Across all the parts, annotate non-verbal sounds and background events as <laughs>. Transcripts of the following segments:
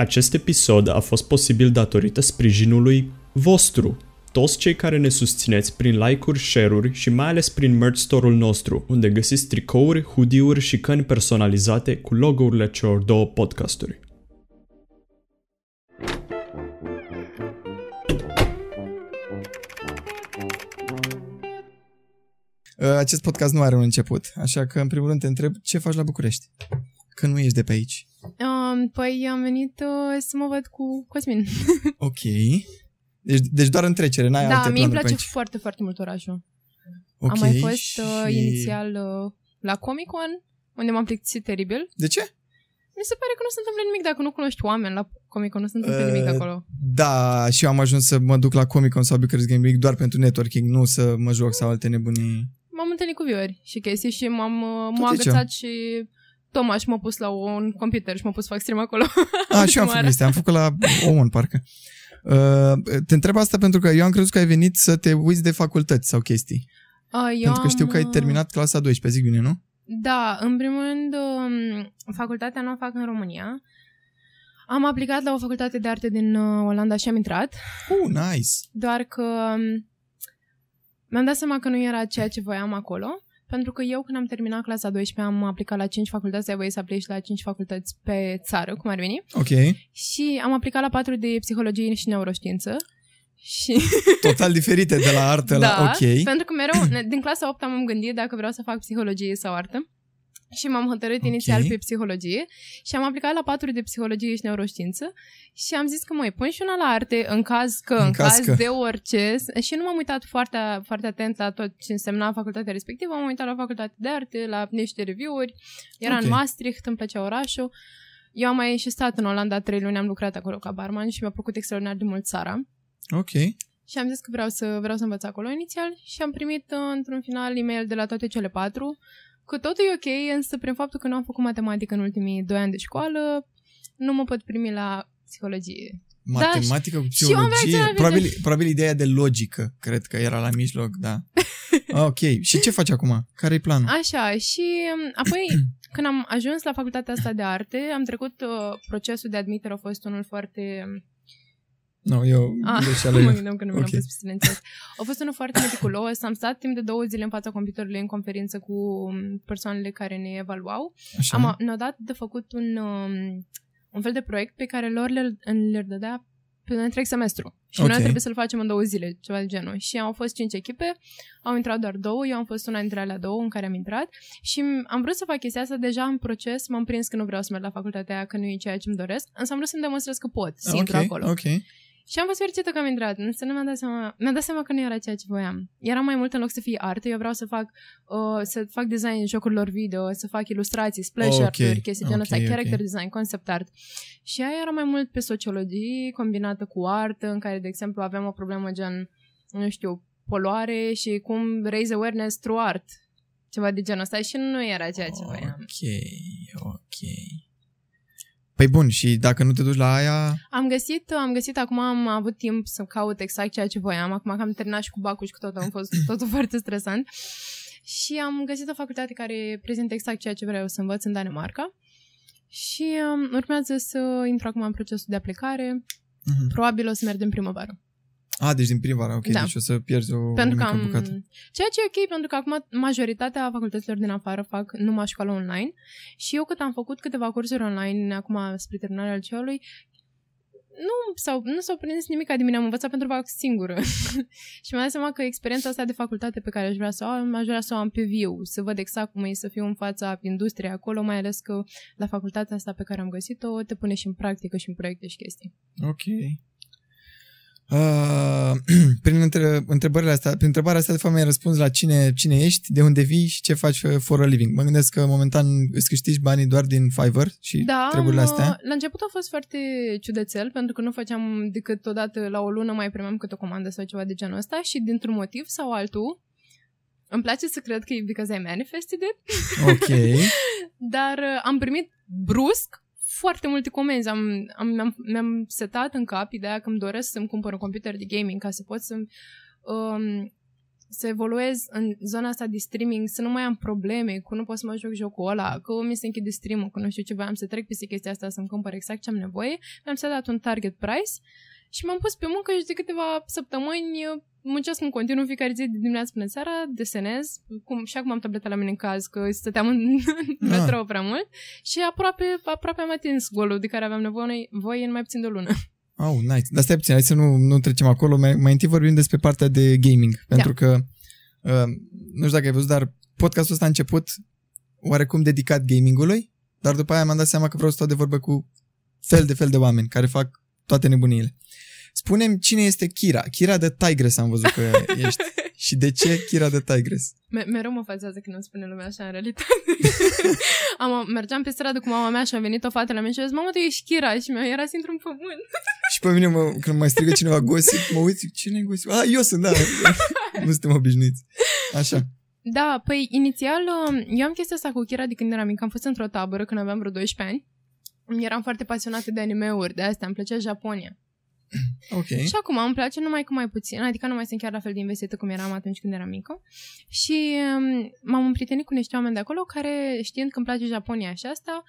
Acest episod a fost posibil datorită sprijinului vostru, toți cei care ne susțineți prin like-uri, share-uri și mai ales prin merch store-ul nostru, unde găsiți tricouri, hoodie-uri și căni personalizate cu logo-urile celor două podcasturi. Uh, Acest podcast nu are un început, așa că în primul rând te întreb ce faci la București, că nu ești de pe aici. Um, păi am venit uh, să mă văd cu Cosmin. <laughs> Ok. Deci, deci doar în trecere, n-ai da, alte mie îmi planuri place pe aici. foarte, foarte mult orașul. Ok, Am mai fost și... uh, inițial uh, la Comic Con, unde m-am plictisit teribil. De ce? Mi se pare că nu se întâmplă nimic dacă nu cunoști oameni la Comic Con, nu se întâmplă Uh, nimic acolo. Da, și eu am ajuns să mă duc la Comic Con sau Bucharest Game Week doar pentru networking, nu să mă joc sau alte nebunii. M-am întâlnit cu viori și chestii și m-am, uh, Tot m-a e ce? agățat și Tomaș și m-a pus la un computer și m-a pus să fac stream acolo. <laughs> A, și eu am Ultima făcut oară. chestia, am făcut la Omon, parcă. Uh, te întreb asta pentru că eu am crezut că ai venit să te uiți de facultăți sau chestii. Uh, eu pentru că știu am, că ai uh, terminat clasa 12, zic bine, nu? Da, în primul rând, um, facultatea nu o fac în România. Am aplicat la o facultate de arte din uh, Olanda și am intrat, Uh, nice. doar că um, mi-am dat seama că nu era ceea ce voiam acolo, pentru că eu când am terminat clasa 12 am aplicat la 5 facultăți, ai voie să aplici la 5 facultăți pe țară, cum ar veni, Ok. și am aplicat la 4 de psihologie și neuroștiință. Și <laughs> Total diferite de la artă da, la ok. pentru că mereu, din clasa 8 am gândit dacă vreau să fac psihologie sau artă. Și m-am hotărât Ok. inițial pe psihologie și am aplicat la 4 de psihologie și neuroștiință și am zis că măi, pun și una la arte în caz că, În în, caz caz, că. de orice și nu m-am uitat foarte, foarte atent la tot ce însemna facultatea respectivă, m-am uitat la facultate de arte, la niște review-uri, era Ok. în Maastricht, îmi plăcea orașul. Eu am mai și stat în Olanda trei luni, am lucrat acolo ca barman și mi-a plăcut extraordinar de mult țara. Ok. Și am zis că vreau să, vreau să învăț acolo inițial și am primit uh, într-un final e-mail de la toate cele patru că totul e ok, însă prin faptul că nu am făcut matematică în ultimii doi ani de școală, nu mă pot primi la psihologie. Matematică cu Da, și eu am psihologie. reacționat Probabil, probabil ideea de logică, cred că era la mijloc, da. <laughs> Ok. Și ce faci acum? Care-i planul? Așa, și um, apoi <clears throat> când am ajuns la facultatea asta de arte, am trecut, uh, procesul de admitere a fost unul foarte... Nu, eu Ah, greșeală <laughs> mă eu. gândeam că nu mi-am Ok. pus pe silențios. A fost unul foarte meticulos, am stat timp de două zile în fața computerului în conferință cu um, persoanele care ne evaluau Așa. Am, ne-au dat de făcut un, um, un fel de proiect pe care lor le, le dădea pe întreg semestru. Și Ok. noi trebuie să-l facem în două zile, ceva de genul. Și au fost cinci echipe, au intrat doar două, eu am fost una dintre alea două în care am intrat și am vrut să fac chestia asta deja în proces, m-am prins că nu vreau să merg la facultatea aia, că nu e ceea ce îmi doresc, însă am vrut să-mi demonstrez că pot să intru ok, acolo. ok. Și am fost fericită că am intrat, însă nu mi-am dat seama, mi-am dat seama că nu era ceea ce voiam. Era mai mult în loc să fie artă, eu vreau să fac, uh, să fac design jocurilor video, să fac ilustrații, splash Ok, art-uri, chestii genul ok, ăsta, ok. character design, concept art. Și aia era mai mult pe sociologie, combinată cu artă, în care, de exemplu, aveam o problemă gen, nu știu, poluare și cum raise awareness through art. Ceva de genul ăsta și nu era ceea ce voiam. Ok, ok. Păi bun, și dacă nu te duci la aia... Am găsit, am găsit, acum am avut timp să caut exact ceea ce voiam. Acum că am terminat și cu bacul și cu tot, am fost <laughs> totul foarte stresant. Și am găsit o facultate care prezintă exact ceea ce vreau să învăț în Danemarca. Și um, urmează să intru acum în procesul de aplicare. Mhm. Probabil o să merg în primăvară. A, deci din primăvară, ok, Da. deci o să pierzi o pentru că mică am... bucată. Ceea ce e ok, pentru că acum majoritatea facultăților din afară fac numai școală online și eu cât am făcut câteva cursuri online acum spre terminarea liceului, nu s-au, nu s-au prins nimic de mine, am învățat pentru fac singură. <laughs> și mi-am dat seama că experiența asta de facultate pe care aș vrea să o am, aș vrea să o am pe viu, să văd exact cum e să fiu în fața industriei acolo, mai ales că la facultatea asta pe care am găsit-o te pune și în practică și în proiecte și chestii. Ok. Uh, <clears throat> prin între, întrebările astea, prin întrebarea asta, de fapt, mi-ai răspuns la cine, cine ești, de unde vii și ce faci for a living. Mă gândesc că momentan îți câștigi banii doar din Fiverr și Da, treburile am, astea. La început a fost foarte ciudățel, pentru că nu făceam decât odată la o lună mai primeam câte o comandă sau ceva de genul ăsta și dintr-un motiv sau altul îmi place să cred că e because I manifested it, Ok. <laughs> dar uh, am primit brusc foarte multe comenzi. Am, am, mi-am, mi-am setat în cap ideea că îmi doresc să-mi cumpăr un computer de gaming ca să pot să um, să evoluez în zona asta de streaming, să nu mai am probleme cu nu pot să mă joc jocul ăla, că mi se închide stream că nu știu ce voiam să trec peste chestia asta să-mi cumpăr exact ce am nevoie, mi-am dat un target price și m-am pus pe muncă și de câteva săptămâni muncesc în continuu fiecare zi de dimineața până seara, desenez, cum, și acum am tableta la mine în caz, că stăteam în ah. metrou prea mult și aproape, aproape am atins golul de care aveam nevoie, voie în mai puțin de o lună. Oh, nice. Dar stai puțin, hai să nu, nu trecem acolo. Mai, mai întâi vorbim despre partea de gaming. Da. Pentru că, uh, nu știu dacă ai văzut, dar podcastul ăsta a început oarecum dedicat gamingului, dar după aia m-am dat seama că vreau să stau de vorbă cu fel de fel de oameni care fac toate nebuniile. Spunem cine este Kira. Kira de Tigres am văzut că <laughs> ești. Și de ce Kira de Tigres? Me- mereu mă fazează când îmi spune lumea așa în realitate. <laughs> am, mergeam pe stradă cu mama mea și a venit o fată la mine și a zis, mamă, tu ești Kira și mi-a era într-un pământ. <laughs> și pe mine, mă, când mai strigă cineva Gossip, mă uit, cine e Gossip? Ah, eu sunt, da. nu suntem obișnuiți. Așa. Da, păi inițial um, eu am chestia asta cu Kira de când eram mic. Am fost într-o tabără când aveam vreo 12 ani. Eram foarte pasionată de anime-uri, de astea, îmi plăcea Japonia. Ok. Și acum îmi place numai cu mai puțin, adică nu mai sunt chiar la fel de investită cum eram atunci când eram mică. Și um, m-am împrietenit cu niște oameni de acolo care, știind că îmi place Japonia și asta,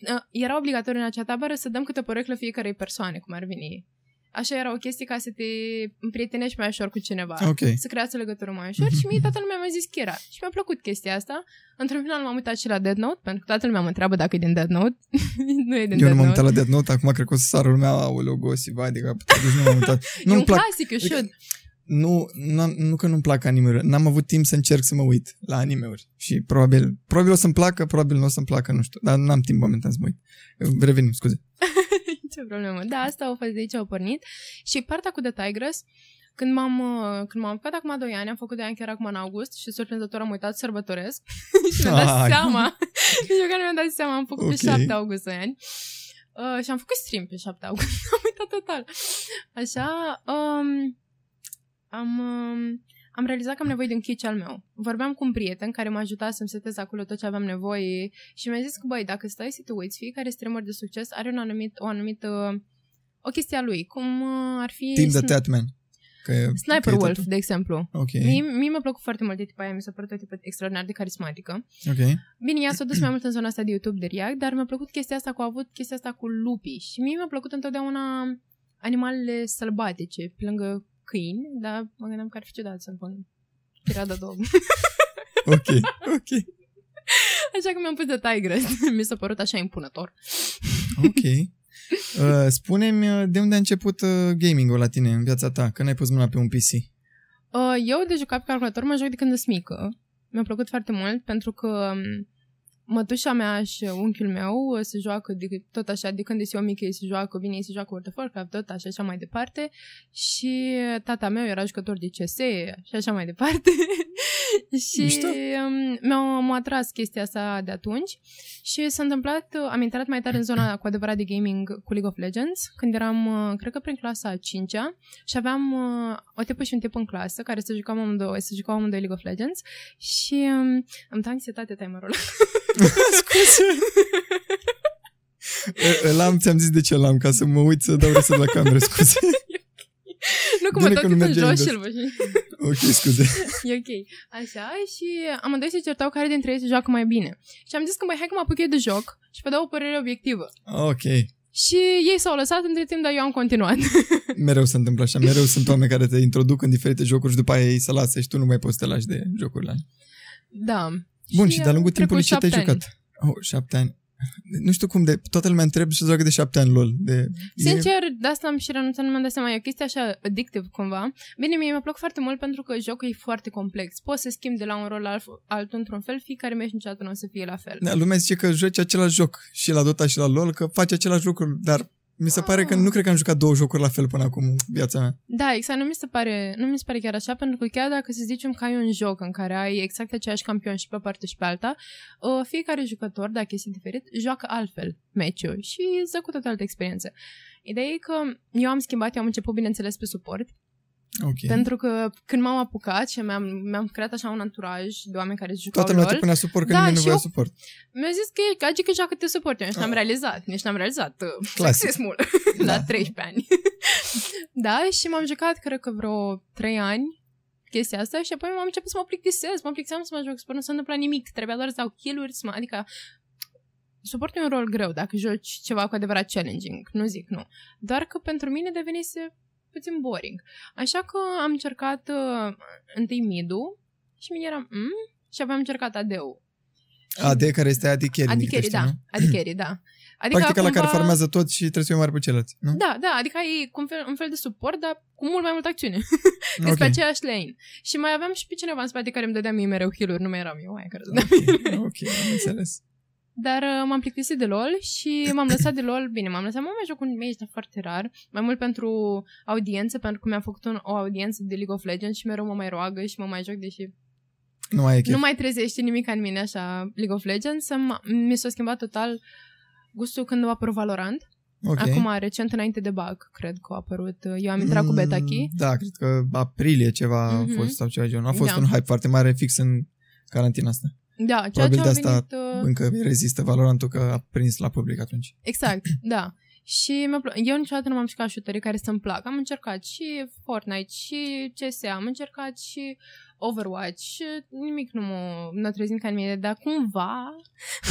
uh, era obligatoriu în acea tabără să dăm câte o poreclă fiecarei persoane, cum ar veni așa era o chestie ca să te împrietenești mai ușor cu cineva. Okay. Să creați o legătură mai ușor și mie toată lumea mi-a zis Kira. Și mi-a plăcut chestia asta. Într-un final m-am uitat și la Dead Note, pentru că toată lumea mă întreabă dacă e din Dead Note. <laughs> nu e din Eu Dead nu m-am uitat Note. la Dead Note, acum cred că o să sară lumea, aoleu, gosi, vai de cap. Deci nu m-am uitat. <laughs> e un plac... clasic, you should. Nu, nu, nu că nu-mi plac anime-uri, n-am avut timp să încerc să mă uit la anime-uri și probabil, probabil o să-mi placă, probabil nu o să-mi placă, nu știu, dar n-am timp momentan să mă uit. Revenim, scuze. <laughs> Ce problemă. Da, asta au fost de aici, au pornit. Și partea cu The Tigress, când m-am, uh, când m-am apucat acum 2 ani, am făcut 2 ani chiar acum în august și surprinzător am uitat să sărbătoresc <laughs> și mi-am dat Ai. seama. Nici eu care mi-am dat seama, am făcut Ok. pe 7 august 2 ani. Uh, și am făcut stream pe 7 august. <laughs> am uitat total. Așa, um, am, um, am realizat că am nevoie de un kitch al meu. Vorbeam cu un prieten care m-a ajutat să-mi setez acolo tot ce aveam nevoie și mi-a zis că, băi, dacă stai să te uiți, fiecare streamer de succes are un anumit, o anumită o chestie a lui, cum uh, ar fi Team the Sn- Tatman. Că e- Sniper că e Wolf, totul. de exemplu. Ok, Mie, mie mi-a plăcut foarte mult de tipa aia, mi s-a părut o tipă extraordinar de carismatică. ok. Bine, ea s-a dus mai mult în zona asta de YouTube de React, dar mi-a plăcut chestia asta cu a avut chestia asta cu lupii. Și mie mi-a plăcut întotdeauna animalele sălbatice, pe lângă câini, dar mă gândeam că ar fi ciudat să-mi pun pirada dog. <laughs> Ok, ok, Așa că mi-am pus de tigress. <laughs> Mi s-a părut așa impunător. ok. Uh, spune-mi uh, de unde a început uh, gaming-ul la tine în viața ta, când ai pus mâna pe un PC? Uh, eu de jucat pe calculator mă joc de când sunt mică. Mi-a plăcut foarte mult pentru că um, mătușa mea și unchiul meu uh, se joacă de, tot așa, de când sunt eu mică ei se joacă, bine, ei se joacă World of Warcraft, tot așa, așa mai departe. Și tata meu era jucător de CS și așa mai departe. <laughs> și Mișto. um, mi-a, m-a atras chestia asta de atunci și s-a întâmplat, uh, am intrat mai tare în zona cu adevărat de gaming cu League of Legends, când eram, uh, cred că prin clasa a 5-a și aveam uh, o tipă și un tip în clasă care se jucau amândouă, se jucau amândoi League of Legends și um, îmi dă anxietate timerul ăla. <laughs> Scuze. E, L-am, ți-am zis de ce l-am, ca să mă uit să dau reset la cameră, scuze. <laughs> nu că mă Bine tot că nu cât în merge jos și invers. îl văd. Ok, scuze. E ok. Așa, și amândoi se certau care dintre ei se joacă mai bine. Și am zis că, băi, hai că mă apuc eu de joc și vă dau o părere obiectivă. Ok. Și ei s-au lăsat între timp, dar eu am continuat. <laughs> Mereu se întâmplă așa, mereu sunt oameni care te introduc în diferite jocuri și după aia ei se lasă și tu nu mai poți să te lași de jocurile alea. da. Bun, și, de-a lungul au trecut timpului ce te-ai șapte ani. jucat? Oh, șapte ani. Nu știu cum de... Toată lumea întreb și se joacă de șapte ani LOL. De, Sincer, de asta am și renunțat, nu mi-am dat seama. E o chestie așa addictive cumva. Bine, mie mi-a plăcut foarte mult pentru că jocul e foarte complex. Poți să schimbi de la un rol la alt- altul într-un fel, fiecare meci niciodată nu o să fie la fel. Da, lumea zice că joci același joc și la Dota și la LOL, că faci același lucruri, dar mi se pare că Ah. nu cred că am jucat două jocuri la fel până acum în viața mea. Da, exact, nu mi se pare, nu mi se pare chiar așa, pentru că chiar dacă să zicem că ai un joc în care ai exact aceiași campioni și pe o parte și pe alta, uh, fiecare jucător, dacă este diferit, joacă altfel meciul și îți dă cu toată altă experiență. Ideea e că eu am schimbat, eu am început, bineînțeles, pe suport, Ok. pentru că când m-am apucat și mi-am, mi-am creat așa un anturaj de oameni care jucau Toată lumea te LOL, punea suport că Da, nimeni nu și voia eu- suport. mi-a zis că e adică joacă-te suport. Eu nici n-am Ah. realizat, nici n-am realizat uh, Clasic. sexismul <laughs> Da. la 13 ani. <laughs> da, și m-am jucat, cred că vreo 3 ani, chestia asta și apoi am început să mă plictisesc, mă plictiseam să mă joc, să nu se întâmplă nimic, trebuia doar să dau kill-uri, să mă, adică suportul e un rol greu dacă joci ceva cu adevărat challenging, nu zic nu. Doar că pentru mine devenise puțin boring. Așa că am încercat uh, întâi midu și mine eram, mm? și apoi am încercat AD-ul. AD care este AD carry. AD carry, da. AD carry, da. <clears throat> Adică Practic cumva... la care farmează tot și trebuie să fie mare pe ceilalți, nu? Da, da, adică ai un fel, un fel de suport, dar cu mult mai multă acțiune. <laughs> okay. pe aceeași lane. Și mai aveam și pe cineva în spate care îmi dădea mie mereu heal nu mai eram eu aia care dădea okay. ok, am înțeles. Dar uh, m-am plictisit de LOL și m-am lăsat de LOL, bine, m-am lăsat, mă mai joc un meci, dar foarte rar, mai mult pentru audiență, pentru că mi-am făcut un, o audiență de League of Legends și mereu mă mai roagă și mă mai joc, deși nu mai, nu mai trezește nimic în mine așa League of Legends. Mi s-a schimbat total gustul când a apărut Valorant. Okay. Acum, recent, înainte de bug, cred că a apărut. Eu am intrat mm, cu beta key. Da, cred că aprilie ceva mm-hmm. a fost sau ceva genul. A fost da. un hype foarte mare fix în carantina asta. Da, ceea Probabil ce de asta venit, uh... încă rezistă Valorantul că a prins la public atunci. Exact, <clears throat> da. Și mi-a pl- eu niciodată nu m-am jucat shooterii care să-mi plac. Am încercat și Fortnite, și CS, am încercat și Overwatch și nimic nu mă n-a trezit ca în mine, dar cumva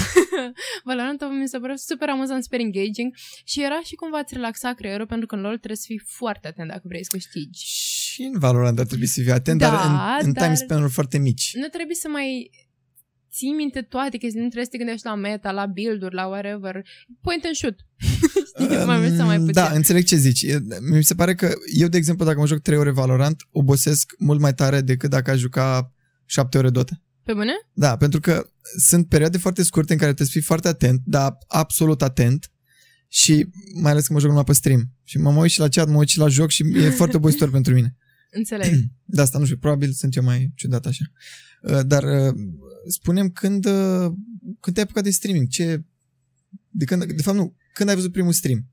<laughs> Valorant mi s-a părut super amuzant, super engaging și era și cumva îți relaxa creierul pentru că în LoL trebuie să fii foarte atent dacă vrei să câștigi. Și în Valorant ar trebui să fii atent, da, dar în, în dar time span foarte mici. Nu trebuie să mai ții minte toate chestii, nu trebuie să te gândești la meta, la build-uri, la whatever. Point and shoot. <laughs> Știi, mai mult sau mai puțin. Da, înțeleg ce zici. Mi se pare că eu, de exemplu, dacă mă joc 3 ore Valorant, obosesc mult mai tare decât dacă aș juca 7 ore Dota. Pe bune? Da, pentru că sunt perioade foarte scurte în care trebuie să fii foarte atent, dar absolut atent și mai ales că mă joc numai pe stream. Și mă uit și la chat, mă uit și la joc și e foarte <laughs> obositor pentru mine. Înțeleg. <clears throat> De asta nu știu, probabil sunt eu mai ciudat așa. Uh, dar uh, spunem când, uh, când te-ai apucat de streaming, ce... De, când, de fapt nu, când ai văzut primul stream?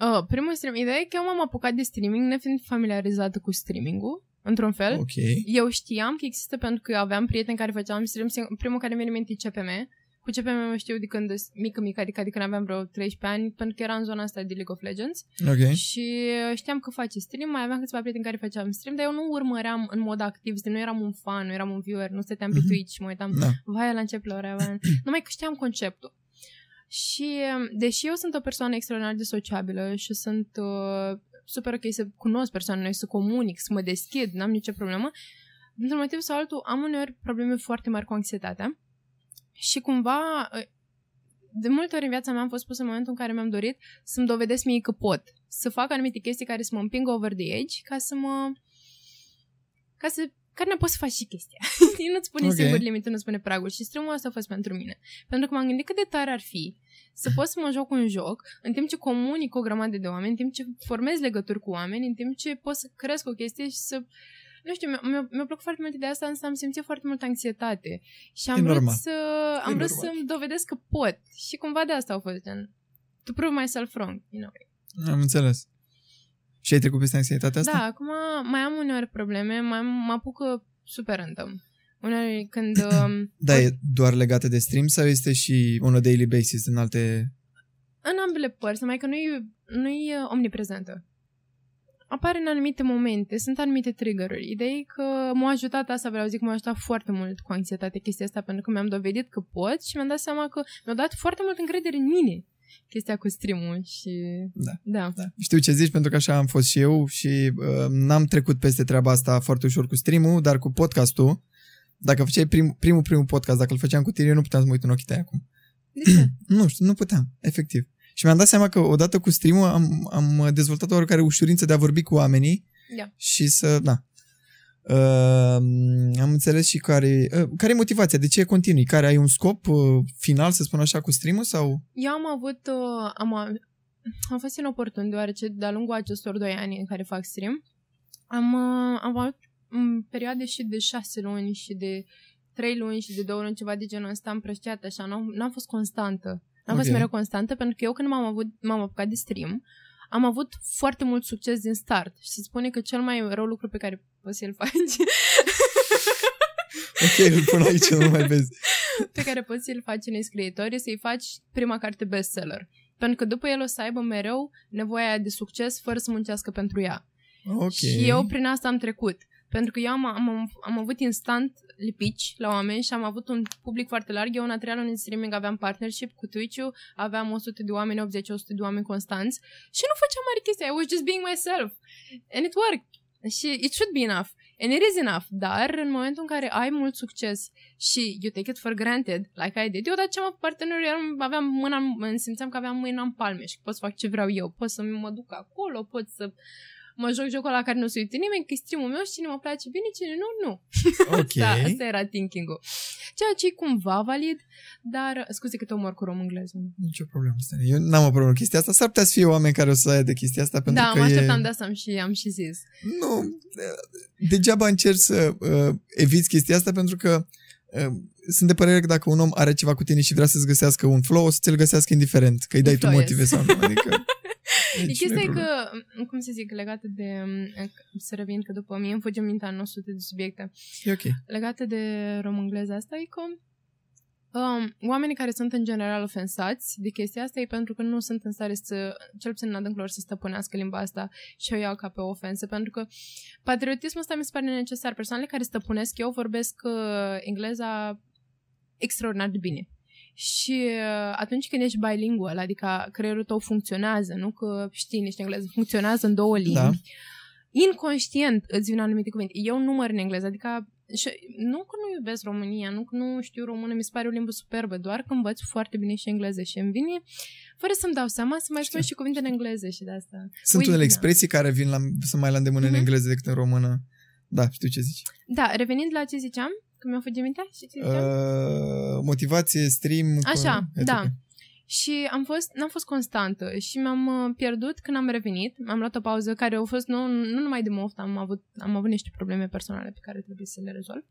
Uh, primul stream, ideea e că eu m-am apucat de streaming nefiind familiarizată cu streaming-ul, într-un fel. Okay. Eu știam că există pentru că eu aveam prieteni care făceam stream, primul care mi-a mintit CPM, cu CPM mă știu de când mică, mică, adică de când aveam vreo 13 ani, pentru că era în zona asta de League of Legends. Okay. Și știam că face stream, mai aveam câțiva prieteni care făceam stream, dar eu nu urmăream în mod activ, nu eram un fan, nu eram un viewer, nu stăteam pe mm-hmm. Twitch, mă uitam, da. vai, la început la ora, numai că știam conceptul. Și deși eu sunt o persoană extraordinar de sociabilă și sunt uh, super ok să cunosc persoanele, să comunic, să mă deschid, n-am nicio problemă, dintr-un motiv sau altul am uneori probleme foarte mari cu anxietatea și cumva, ă, de multe ori în viața mea am fost pus în momentul în care mi-am dorit să-mi dovedesc mie că pot. Să fac anumite chestii care să mă împingă over the edge ca să mă... ca să care ne poți să faci și chestia. <laughs> nu-ți spune okay. singur limitul, nu spune pragul. Și streamul ăsta a fost pentru mine. Pentru că m-am gândit cât de tare ar fi să pot să mă joc un joc în timp ce comunic cu o grămadă de oameni, în timp ce formez legături cu oameni, în timp ce pot să cresc o chestie și să nu știu, mi-a, mi-a plăcut foarte mult de asta, însă am simțit foarte multă anxietate. Și am e vrut normal. să am e vrut normal. să-mi dovedesc că pot. Și cumva de asta au fost gen to prove myself wrong, you know. Am înțeles. Și ai trecut peste anxietatea asta? Da, acum mai am uneori probleme, mai mă apucă super random. Uneori când... Um, da, e doar legată de stream sau este și on a daily basis în alte... În ambele părți, numai că nu e, nu e omniprezentă apare în anumite momente, sunt anumite trigger-uri. Ideea e că m-a ajutat asta, vreau zic, m-a ajutat foarte mult cu anxietate chestia asta, pentru că mi-am dovedit că pot și mi-am dat seama că mi-a dat foarte mult încredere în mine chestia cu stream și... Da. da. da. Știu ce zici, pentru că așa am fost și eu și uh, n-am trecut peste treaba asta foarte ușor cu stream dar cu podcastul, dacă făceai prim, primul, primul podcast, dacă îl făceam cu tine, eu nu puteam să mă uit în ochii tăi acum. De ce? <clears throat> nu știu, nu puteam, efectiv. Și mi-am dat seama că odată cu stream am, am dezvoltat oarecare ușurință de a vorbi cu oamenii yeah. și să, da. Uh, am înțeles și care, uh, care e motivația, de ce continui? Care ai un scop uh, final, să spun așa, cu stream sau? Eu am avut, uh, am, am fost inoportun, deoarece de-a lungul acestor doi ani în care fac stream, am, uh, am avut în perioade și de șase luni și de trei luni și de două luni, ceva de genul ăsta, am prășteat așa, n-am, n-am fost constantă. Am okay. fost mereu constantă pentru că eu când m-am, avut, m-am apucat de stream, am avut foarte mult succes din start și se spune că cel mai rău lucru pe care poți să-l faci ok, îl pun aici, nu mai vezi. <laughs> pe care poți să-l faci în scriitor e să-i faci prima carte bestseller. Pentru că după el o să aibă mereu nevoia de succes fără să muncească pentru ea. Okay. Și eu prin asta am trecut. Pentru că eu am, am, am avut instant lipici la oameni și am avut un public foarte larg. Eu în a treia lună de streaming aveam partnership cu Twitch-ul, aveam 100 de oameni, 80-100 de oameni constanți și nu făceam mare chestie. I was just being myself. And it worked. Și it should be enough. And it is enough. Dar în momentul în care ai mult succes și you take it for granted, like I did, eu dat ce am partener, aveam mâna, îmi simțeam că aveam mâna în palme și pot să fac ce vreau eu. Pot să mă duc acolo, pot să mă joc jocul la care nu se uită nimeni, că stream meu și cine mă place bine, cine nu, nu. Ok. <laughs> asta, asta era thinking-ul. Ceea ce e cumva valid, dar scuze că te omor cu romângleză. Nicio problemă. Stai. Eu n-am o problemă cu chestia asta. S-ar putea să fie oameni care o să aia de chestia asta pentru Da, că mă așteptam e... de asta am și, am și zis. Nu, degeaba încerci să uh, eviți chestia asta pentru că uh, sunt de părere că dacă un om are ceva cu tine și vrea să-ți găsească un flow, o să ți-l găsească indiferent, că îi dai tu Flow, yes. motive sau nu. Adică, E <laughs> deci chestia nu e problemă. că, cum să zic, legată de, să revin că după mie îmi fuge mintea în 100 de subiecte, E ok. legate de romângleza asta e că um, oamenii care sunt în general ofensați de chestia asta e pentru că nu sunt în stare să, cel puțin în adâncul lor, să stăpânească limba asta și o iau ca pe o ofensă, pentru că patriotismul ăsta mi se pare necesar. Persoanele care stăpânesc eu vorbesc uh, engleza extraordinar de bine. Și uh, atunci când ești bilingual, adică creierul tău funcționează, nu că știi niște engleză, funcționează în două limbi, Da. inconștient îți vin anumite cuvinte. Eu număr în engleză, adică și, nu că nu iubesc România, nu că nu știu română, mi se pare o limbă superbă, doar că învăț foarte bine și engleză și îmi vine, fără să-mi dau seama, să mai spun Știu. și cuvinte în engleză și de asta. Sunt Ui, unele da. expresii care vin la, sunt mai la îndemână în Mhm. engleză decât în română. Da, știu ce zici. Da, revenind la ce ziceam, că mi-a fugit mintea și ce ziceam? Uh, motivație, stream... Așa, etc. da. Și am fost, n-am fost constantă și mi-am uh, pierdut când am revenit. Am luat o pauză care a fost nu, nu numai de moft, am avut, am avut niște probleme personale pe care trebuie să le rezolv.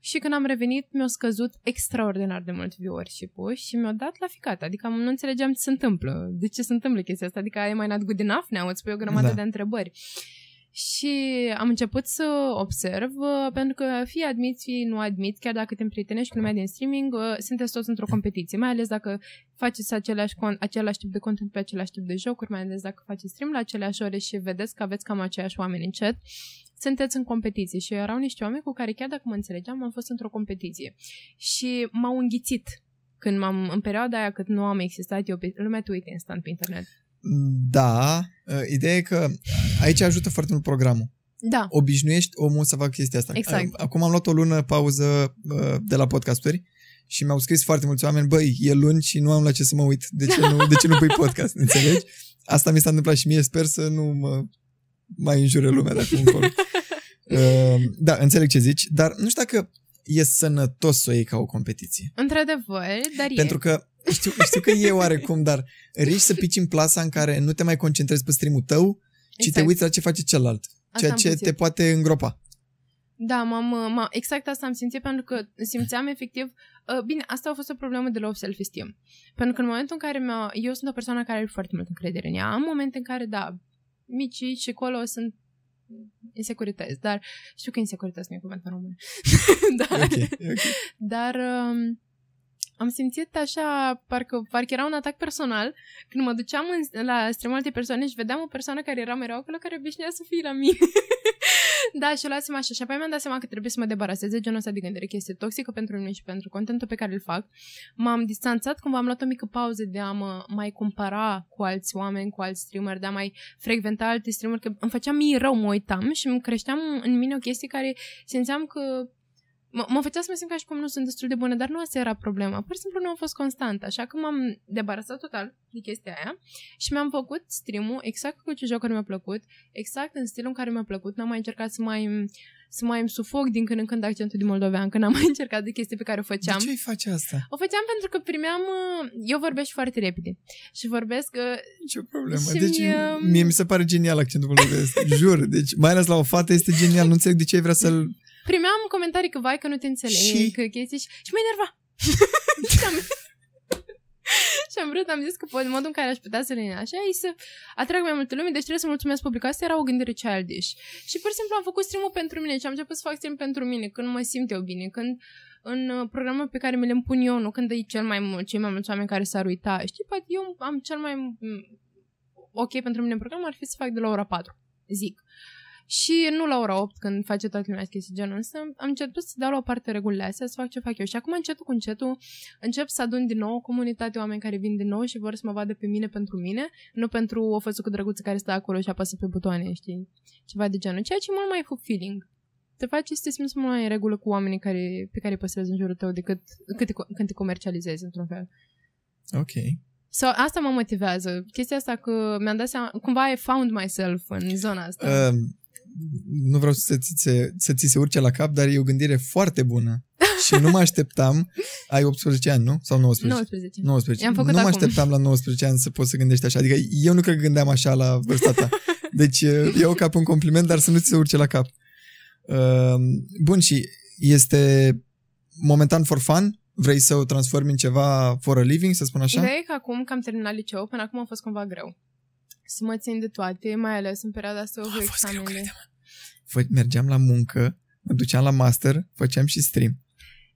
Și când am revenit, mi-au scăzut extraordinar de mult viewership-ul și mi-au dat la ficat. Adică nu înțelegeam ce se întâmplă. De ce se întâmplă chestia asta? Adică e mai not good enough now? Îți pui o grămadă Da. de întrebări. Și am început să observ, uh, pentru că fie admiți, fie nu admiți, chiar dacă te împrietenești cu lumea din streaming, uh, sunteți toți într-o competiție, mai ales dacă faceți același, con- același tip de content pe același tip de jocuri, mai ales dacă faceți stream la aceleași ore și vedeți că aveți cam aceiași oameni în chat, sunteți în competiție și erau niște oameni cu care chiar dacă mă înțelegeam, am fost într-o competiție. Și m-au înghițit când m-am, în perioada aia cât nu am existat eu, pe, lumea te uită instant pe internet. Da, uh, ideea e că aici ajută foarte mult programul. Da, Obișnuiești omul să facă chestia asta. Exact. Uh, Acum am luat o lună pauză uh, de la podcasturi și mi-au scris foarte mulți oameni, băi, e luni și nu am la ce să mă uit. De ce nu, de ce nu pui podcast? <laughs> Înțelegi? Asta mi s-a întâmplat și mie, sper să nu mă mai înjure lumea de acum încolo. <laughs> Uh, da, înțeleg ce zici, dar nu știu dacă e sănătos să o iei ca o competiție. într-adevăr, dar e. Pentru că știu, știu că e oarecum, dar riști să pici în plasa în care nu te mai concentrezi pe streamul tău, ci Exact. te uiți la ce face celălalt. Asta Ceea am ce pățit. te poate îngropa. Da, m-am, m exact asta am simțit pentru că simțeam efectiv... Uh, bine, asta a fost o problemă de low self-esteem. Pentru că în momentul în care mi-a, eu sunt o persoană care are foarte multă încredere în ea, am momente în care, da, micii și acolo sunt insecurități, dar știu că insecurități nu e cuvânt în român. <laughs> dar, Ok, ok. dar um, am simțit așa, parcă, parcă era un atac personal, când mă duceam în, la stream alte persoane și vedeam o persoană care era mereu acolo, care obișnuia să fie la mine. <laughs> da, și o luasem așa. Și apoi mi-am dat seama că trebuie să mă debarasez de genul ăsta de gândire, că este toxică pentru mine și pentru contentul pe care îl fac. M-am distanțat, cumva am luat o mică pauză de a mă mai compara cu alți oameni, cu alți streameri, de a mai frecventa alte streameri, că îmi făcea mie rău, mă uitam și îmi creșteam în mine o chestie care simțeam că mă, mă făcea să mă simt ca și cum nu sunt destul de bună, dar nu asta era problema. Pur și simplu nu am fost constant, așa că m-am debarasat total de chestia aia și mi-am făcut stream-ul exact cu ce jocuri mi-a plăcut, exact în stilul în care mi-a plăcut. N-am mai încercat să mai să mai îmi sufoc din când în când accentul din moldovean, că n-am mai <laughs> încercat de chestii pe care o făceam. De ce îi face asta? O făceam pentru că primeam... uh, Eu vorbesc foarte repede. Și vorbesc... uh, Nicio problemă. Și Deci mie- mie mi se pare genial accentul vorbesc. <laughs> Jur. Deci mai ales la o fată este genial. Nu înțeleg de ce ai vrea să-l... Primeam comentarii că vai că nu te înțeleg, Și? că chestii și, și mă enerva. <laughs> și, am, <laughs> și am vrut, am zis că pot, modul în care aș putea să le așa e să atrag mai multe lume, deci trebuie să mulțumesc publicul. Asta era o gândire childish. Și pur și simplu am făcut stream pentru mine și am început să fac stream pentru mine, când mă simt eu bine, când în uh, programul pe care mi le împun eu, nu când e cel mai mult, cei mai mulți oameni care s-ar uita. Știi, poate eu am cel mai mm, ok pentru mine în program ar fi să fac de la ora 4, zic. Și nu la ora 8, când face toată lumea chestii genul ăsta, am început să dau la o parte regulile astea, să fac ce fac eu. Și acum încetul cu încetul încep să adun din nou o comunitate oameni care vin din nou și vor să mă vadă pe mine pentru mine, nu pentru o făsucă drăguță care stă acolo și apasă pe butoane, știi? Ceva de genul. Ceea ce e mult mai fulfilling. Te face să te simți mult mai în regulă cu oamenii care, pe care îi păstrezi în jurul tău decât când te, când te comercializezi într-un fel. Ok. So, asta mă motivează. Chestia asta că mi-am dat seama, cumva I found myself în zona asta. Uh, nu vreau să ți, se, să ți se urce la cap, dar e o gândire foarte bună. și nu mă așteptam, ai 18 ani, nu? Sau 19? 19. 19. I-am făcut nu mă acum. așteptam la 19 ani să poți să gândești așa. Adică eu nu cred că gândeam așa la vârsta ta. Deci uh, iau ca pe un compliment, dar să nu ți se urce la cap. Uh, bun, și este momentan for fun? Vrei să o transformi în ceva for a living, să spun așa? Ideea e că acum că am terminat liceu, până acum a fost cumva greu. Să mă țin de toate, mai ales în perioada asta cu A fost greu, examenele. Fă- mergeam la muncă, mă duceam la master, făceam și stream.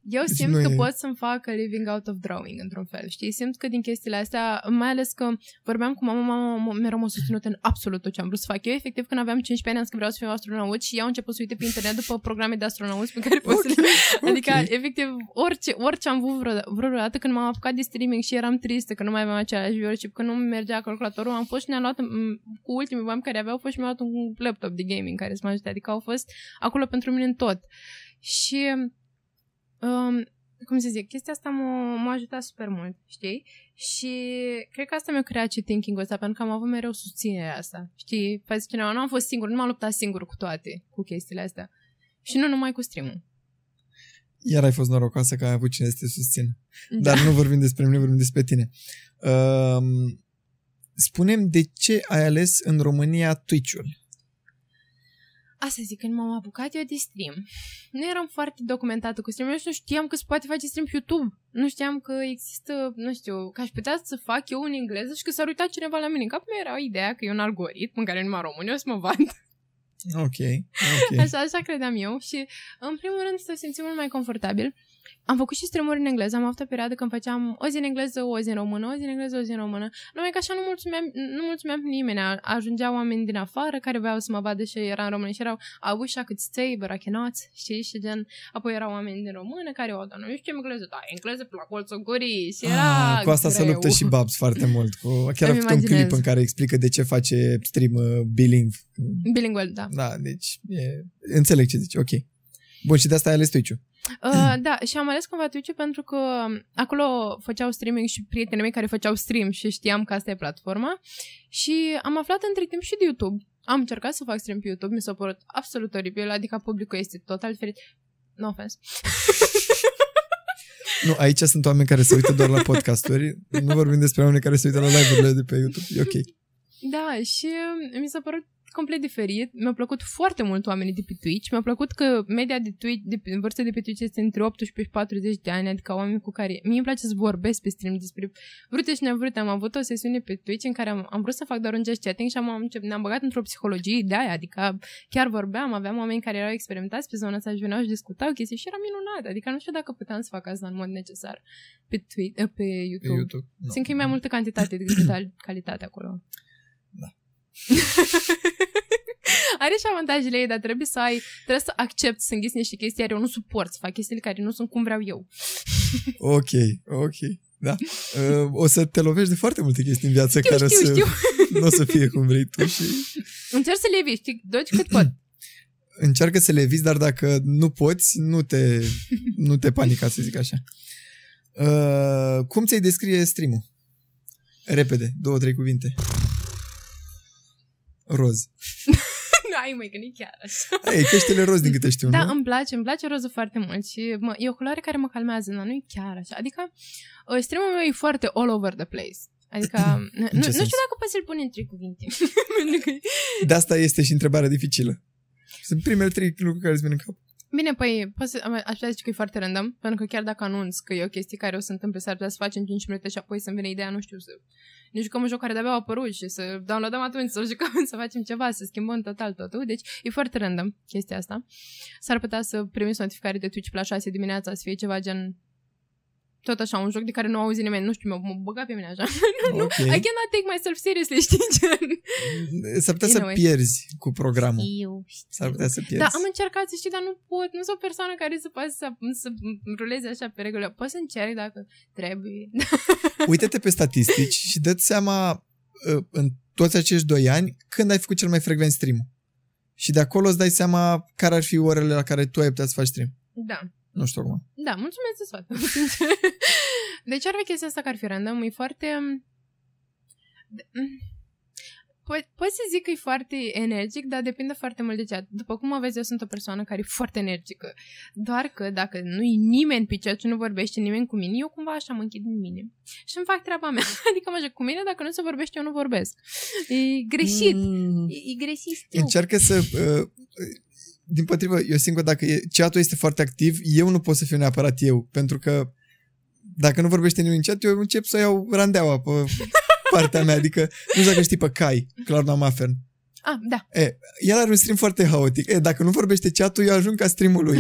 Eu Deci simt nu că e- pot să-mi fac a living out of drawing, într-un fel, știi? Simt că din chestiile astea, mai ales că vorbeam cu mama, mama m- mereu m-a susținut în absolut tot ce am vrut să fac. Eu, efectiv, când aveam 15 ani, am zis că vreau să fiu astronaut și ea a început să uite pe internet după programe de astronauți pe care pot să le... Adică, ok. efectiv, orice, orice am vrut vreodată, vreodată când m-am apucat de streaming și eram tristă că nu mai aveam același viewership, că nu mi mergea calculatorul, am fost și ne-am luat, m- cu ultimii bani care aveau, au fost și mi-au luat un laptop de gaming care să mă ajute. Adică au fost acolo pentru mine în tot. Și um, cum să zic, chestia asta m-a, m-a ajutat super mult, știi? Și cred că asta mi-a creat și thinking-ul ăsta, pentru că am avut mereu susținerea asta, știi? Păi cineva, nu am fost singur, nu m-am luptat singur cu toate, cu chestiile astea. Și nu numai cu stream Iar ai fost norocoasă că ai avut cine să te susțină. Da. Dar nu vorbim despre mine, vorbim despre tine. Um, spunem de ce ai ales în România Twitch-ul. Asta zic, când m-am apucat eu de stream, nu eram foarte documentată cu stream, eu nu știam că se poate face stream pe YouTube. Nu știam că există, nu știu, că aș putea să fac eu în engleză și că s-ar uita cineva la mine. În capul meu era ideea că e un algoritm în care numai români o să mă vad. Ok, ok. Așa, așa credeam eu și în primul rând să simțim mult mai confortabil. Am făcut și streamuri în engleză, am avut o perioadă când făceam o zi în engleză, o zi în română, o zi în engleză, o zi în română. Numai că așa nu mulțumeam, nu mulțumeam pe nimeni. Ajungeau oameni din afară care voiau să mă vadă și era în română și erau I wish I could stay, but I cannot, știi? Și gen, apoi erau oameni din română care au dar nu știu ce engleză, da, engleză pe la colțul gurii și era Ah, cu asta greu. se luptă și Babs foarte mult. Cu, chiar a Îmi făcut un clip imaginez. în care explică de ce face stream uh, billing. Bilingual, da. Da, deci e, înțeleg ce zici, ok. Bun, și de asta ai ales Twitch-ul. Uh, da, și am ales cumva Twitch pentru că acolo făceau streaming și prietenii mei care făceau stream și știam că asta e platforma și am aflat între timp și de YouTube. Am încercat să fac stream pe YouTube, mi s-a părut absolut oribil, adică publicul este total diferit. No offense. <laughs> Nu, aici sunt oameni care se uită doar la podcasturi. Nu vorbim despre oameni care se uită la live-urile de pe YouTube. E ok. Da, și uh, mi s-a părut complet diferit. Mi-au plăcut foarte mult oamenii de pe Twitch. Mi-a plăcut că media de Twitch, de pe, vârstă de pe Twitch este între 18 și 40 de ani, adică oameni cu care... Mie îmi place să vorbesc pe stream despre vrute și nevrute. Am avut o sesiune pe Twitch în care am, am vrut să fac doar un just chatting și am, am încep- ne-am băgat într-o psihologie de aia, adică chiar vorbeam, aveam oameni care erau experimentați pe zona asta și veneau și discutau chestii și era minunat. Adică nu știu dacă puteam să fac asta în mod necesar pe, Twitch, pe YouTube. Pe YouTube. Nu. Simt că e mai multă cantitate decât cal- calitate acolo. Da. <laughs> Are și avantajele ei, dar trebuie să ai, trebuie să accepti să înghiți niște chestii, iar eu nu suport să fac chestiile care nu sunt cum vreau eu. <laughs> Ok, ok. Da. Uh, o să te lovești de foarte multe chestii în viață Știu, care o știu, să, știu. <laughs> nu o să fie cum vrei tu și Încerc să le eviți, știi, doci cât pot. <clears throat> încearcă să le eviți, dar dacă nu poți, nu te, nu te panica, să zic așa. Uh, cum ți-ai descrie stream-ul? Repede, două, trei cuvinte. Roz. Ai, măi, că nu chiar așa. Ei, căștile roz din câte știu, Da, nu? îmi place, îmi place roză foarte mult și mă, e o culoare care mă calmează, dar nu e chiar așa. Adică, uh, streamul meu e foarte all over the place. Adică, <laughs> nu, nu ce știu sens? dacă poți să-l pun în trei cuvinte. <laughs> <laughs> Pentru că De asta este și întrebarea dificilă. Sunt primele trei lucruri care îți vin în cap. Bine, păi, poți să, am- aș putea zice că e foarte random, pentru că chiar dacă anunț că e o chestie care o să se întâmple, s-ar putea să facem 5 minute și apoi să-mi vine ideea, nu știu, să ne jucăm un joc care de-abia a apărut și să downloadăm atunci, să jucăm, <laughs> să facem ceva, să schimbăm total totul. Deci e foarte random chestia asta. S-ar putea să primiți notificare de Twitch pe la 6 dimineața să fie ceva gen tot așa, un joc de care nu auzi nimeni, nu știu, m-a băgat pe mine așa. <laughs> Ok. I cannot take myself seriously, <laughs> știi, gen. S-ar putea In să a way. pierzi cu programul. Eu S-ar putea să pierzi. Da, am încercat să știi, dar nu pot. Nu sunt o persoană care să poată să, să ruleze așa pe regulă. Poți să încerc dacă trebuie. <laughs> Uită-te pe statistici și dă-ți seama uh, în toți acești doi ani când ai făcut cel mai frecvent stream Și de acolo îți dai seama care ar fi orele la care tu ai putea să faci stream. Da. Nu știu acum. Da, mulțumesc de sfat. <laughs> deci ar fi chestia asta care ar fi random. E foarte... de- Po- Pot să zic că e foarte energic, dar depinde foarte mult de chat. După cum aveți, eu sunt o persoană care e foarte energică. Doar că dacă nu e nimeni pe chat și nu vorbește nimeni cu mine, eu cumva așa mă închid în mine. Și îmi fac treaba mea. <laughs> Adică mă joc cu mine, dacă nu se vorbește, eu nu vorbesc. E greșit. Mm, E, e greșit, știu. încearcă să... Uh, din potrivă, eu simt că dacă e, chatul este foarte activ, eu nu pot să fiu neapărat eu, pentru că dacă nu vorbește nimeni în chat, eu încep să iau randeaua pe partea mea, adică nu știu dacă știi pe Kai, Cloud Maffern. Ah, da. El are un stream foarte haotic. E, dacă nu vorbește chatul, eu ajung ca streamul lui.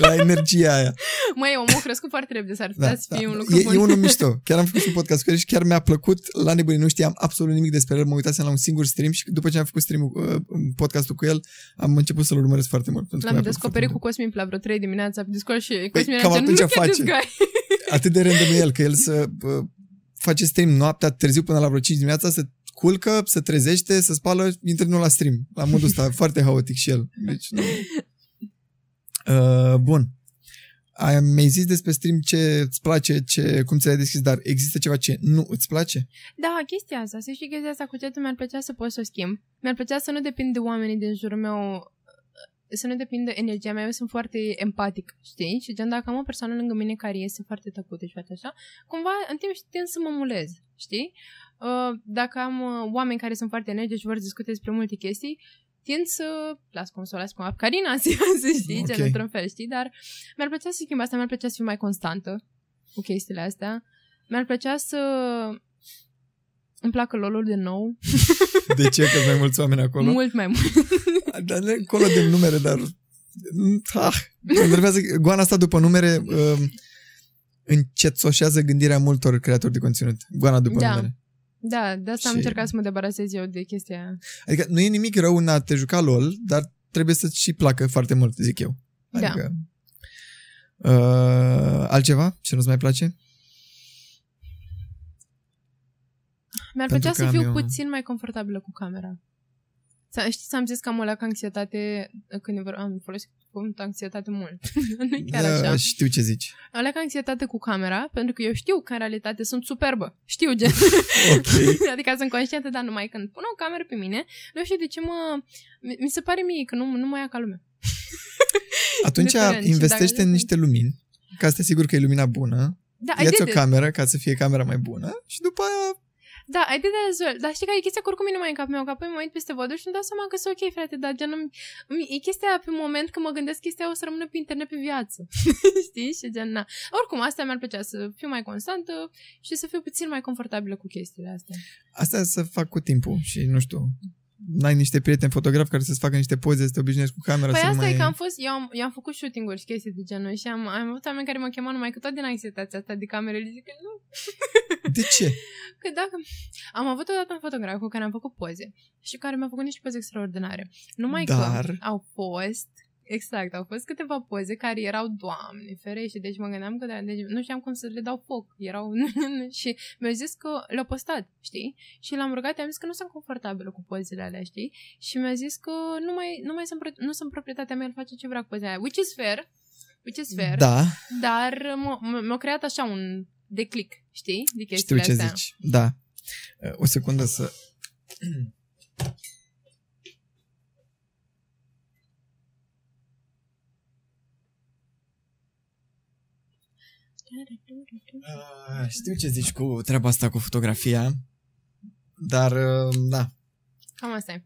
La energia aia. Măi, omul a crescut foarte repede, s-ar putea Da, să da, fie un da. lucru E, bun. e unul mișto. Chiar am făcut și un podcast cu el și chiar mi-a plăcut la nebunii. Nu știam absolut nimic despre el. Mă uitasem la un singur stream și după ce am făcut stream uh, podcastul cu el, am început să-l urmăresc foarte mult. pentru că L-am mi-a plăcut descoperit foarte cu Cosmin la vreo 3 dimineața pe Discord și Cosmin cam era gen, atunci look at face. this guy. mult. Atât de random e el, că el să uh, face stream noaptea târziu până la vreo 5 dimineața, să culcă, să trezește, să spală, intră nu la stream. La modul ăsta, <laughs> foarte haotic și el. Deci, nu... <laughs> Uh, bun. Ai mi-ai zis despre stream ce îți place, ce, cum ți l-ai deschis, dar există ceva ce nu îți place? Da, chestia asta, să știi chestia asta cu chatul mi-ar plăcea să pot să o schimb. Mi-ar plăcea să nu depind de oamenii din jurul meu să nu depindă energia mea, eu sunt foarte empatic, știi? Și gen dacă am o persoană lângă mine care este foarte tăcută și foarte așa, cumva în timp tind să mă mulez, știi? Uh, dacă am uh, oameni care sunt foarte energici și vor să discute despre multe chestii, tind să las cum să o las cum Carina, <laughs> să știi, Ok. okay. gen într-un fel, știi? Dar mi-ar plăcea să schimb asta, mi-ar plăcea să fiu mai constantă cu chestiile astea. Mi-ar plăcea să îmi placă lolul de nou, <laughs> De ce? Că mai mulți oameni acolo? mult mai mult. Dar nu acolo de numere, dar... Ah, mă enervează. Goana asta după numere um, încetsoșează gândirea multor creatori de conținut. Goana după Da. numere. Da, de asta am Și- încercat să mă debarasez eu de chestia aia. Adică nu e nimic rău în a te juca LOL, dar trebuie să-ți și placă foarte mult, zic eu. Da. Adică, uh, altceva ce nu-ți mai place? Mi-ar Pentru plăcea că să am fiu eu- puțin mai confortabilă cu camera. Să, știți, am zis că am o leacă anxietate când e vor... am folosit cuvântul anxietate mult. <laughs> nu e chiar așa. Uh, știu ce zici. Am leacă anxietate cu camera, pentru că eu știu că în realitate sunt superbă. Știu, gen. Ok. <laughs> adică sunt conștientă, dar numai când pun o cameră pe mine, nu știu de ce mă... Mi, mi se pare mie că nu, nu mă ia ca lumea. <laughs> Atunci Diferent. Și investește dacă- în niște lumini, ca să te siguri că e lumina bună. Da, I Ia-ți did o it. cameră ca să fie camera mai bună și după aia Da, I did that as well. Dar știi care e chestia că oricum e numai în capul meu, că apoi mă uit peste vodă și îmi dau seama că sunt ok, frate, dar gen, îmi- îmi- e chestia aia pe moment când mă gândesc chestia aia o să rămână pe internet pe viață. <laughs> știi? Și gen, na. Oricum, asta mi-ar plăcea să fiu mai constantă și să fiu puțin mai confortabilă cu chestiile astea. Asta să fac cu timpul și nu știu, n-ai niște prieteni fotografi care să-ți facă niște poze, să te obișnuiești cu camera, Păi să nu asta mai... e că am fost, eu am, eu am făcut shooting-uri și chestii de genul și am, am avut oameni care mă chemau numai că tot din anxietatea asta de camere, le zic că nu, <laughs> De ce? Că dacă... Am avut odată un fotograf cu care am făcut poze și care mi-a făcut niște poze extraordinare. Numai Dar- că au fost... Exact, au fost câteva poze care erau, doamne, ferește, deci mă gândeam că de, deci nu știam cum să le dau foc. Erau... <laughs> și mi-au zis că le-au postat, știi? Și l-am rugat, i-am zis că nu sunt confortabilă cu pozele alea, știi? Și mi-a zis că nu mai, nu mai sunt, pro- nu sunt proprietatea mea, el face ce vrea cu pozele alea. Which is fair, which is fair. Da, Dar m- m- mi-a creat așa un declic, știi? De știu chestiile ce astea. zici. Da. Uh, O secundă să... Uh, știu ce zici cu treaba asta cu fotografia, dar uh, da, Cam asta e.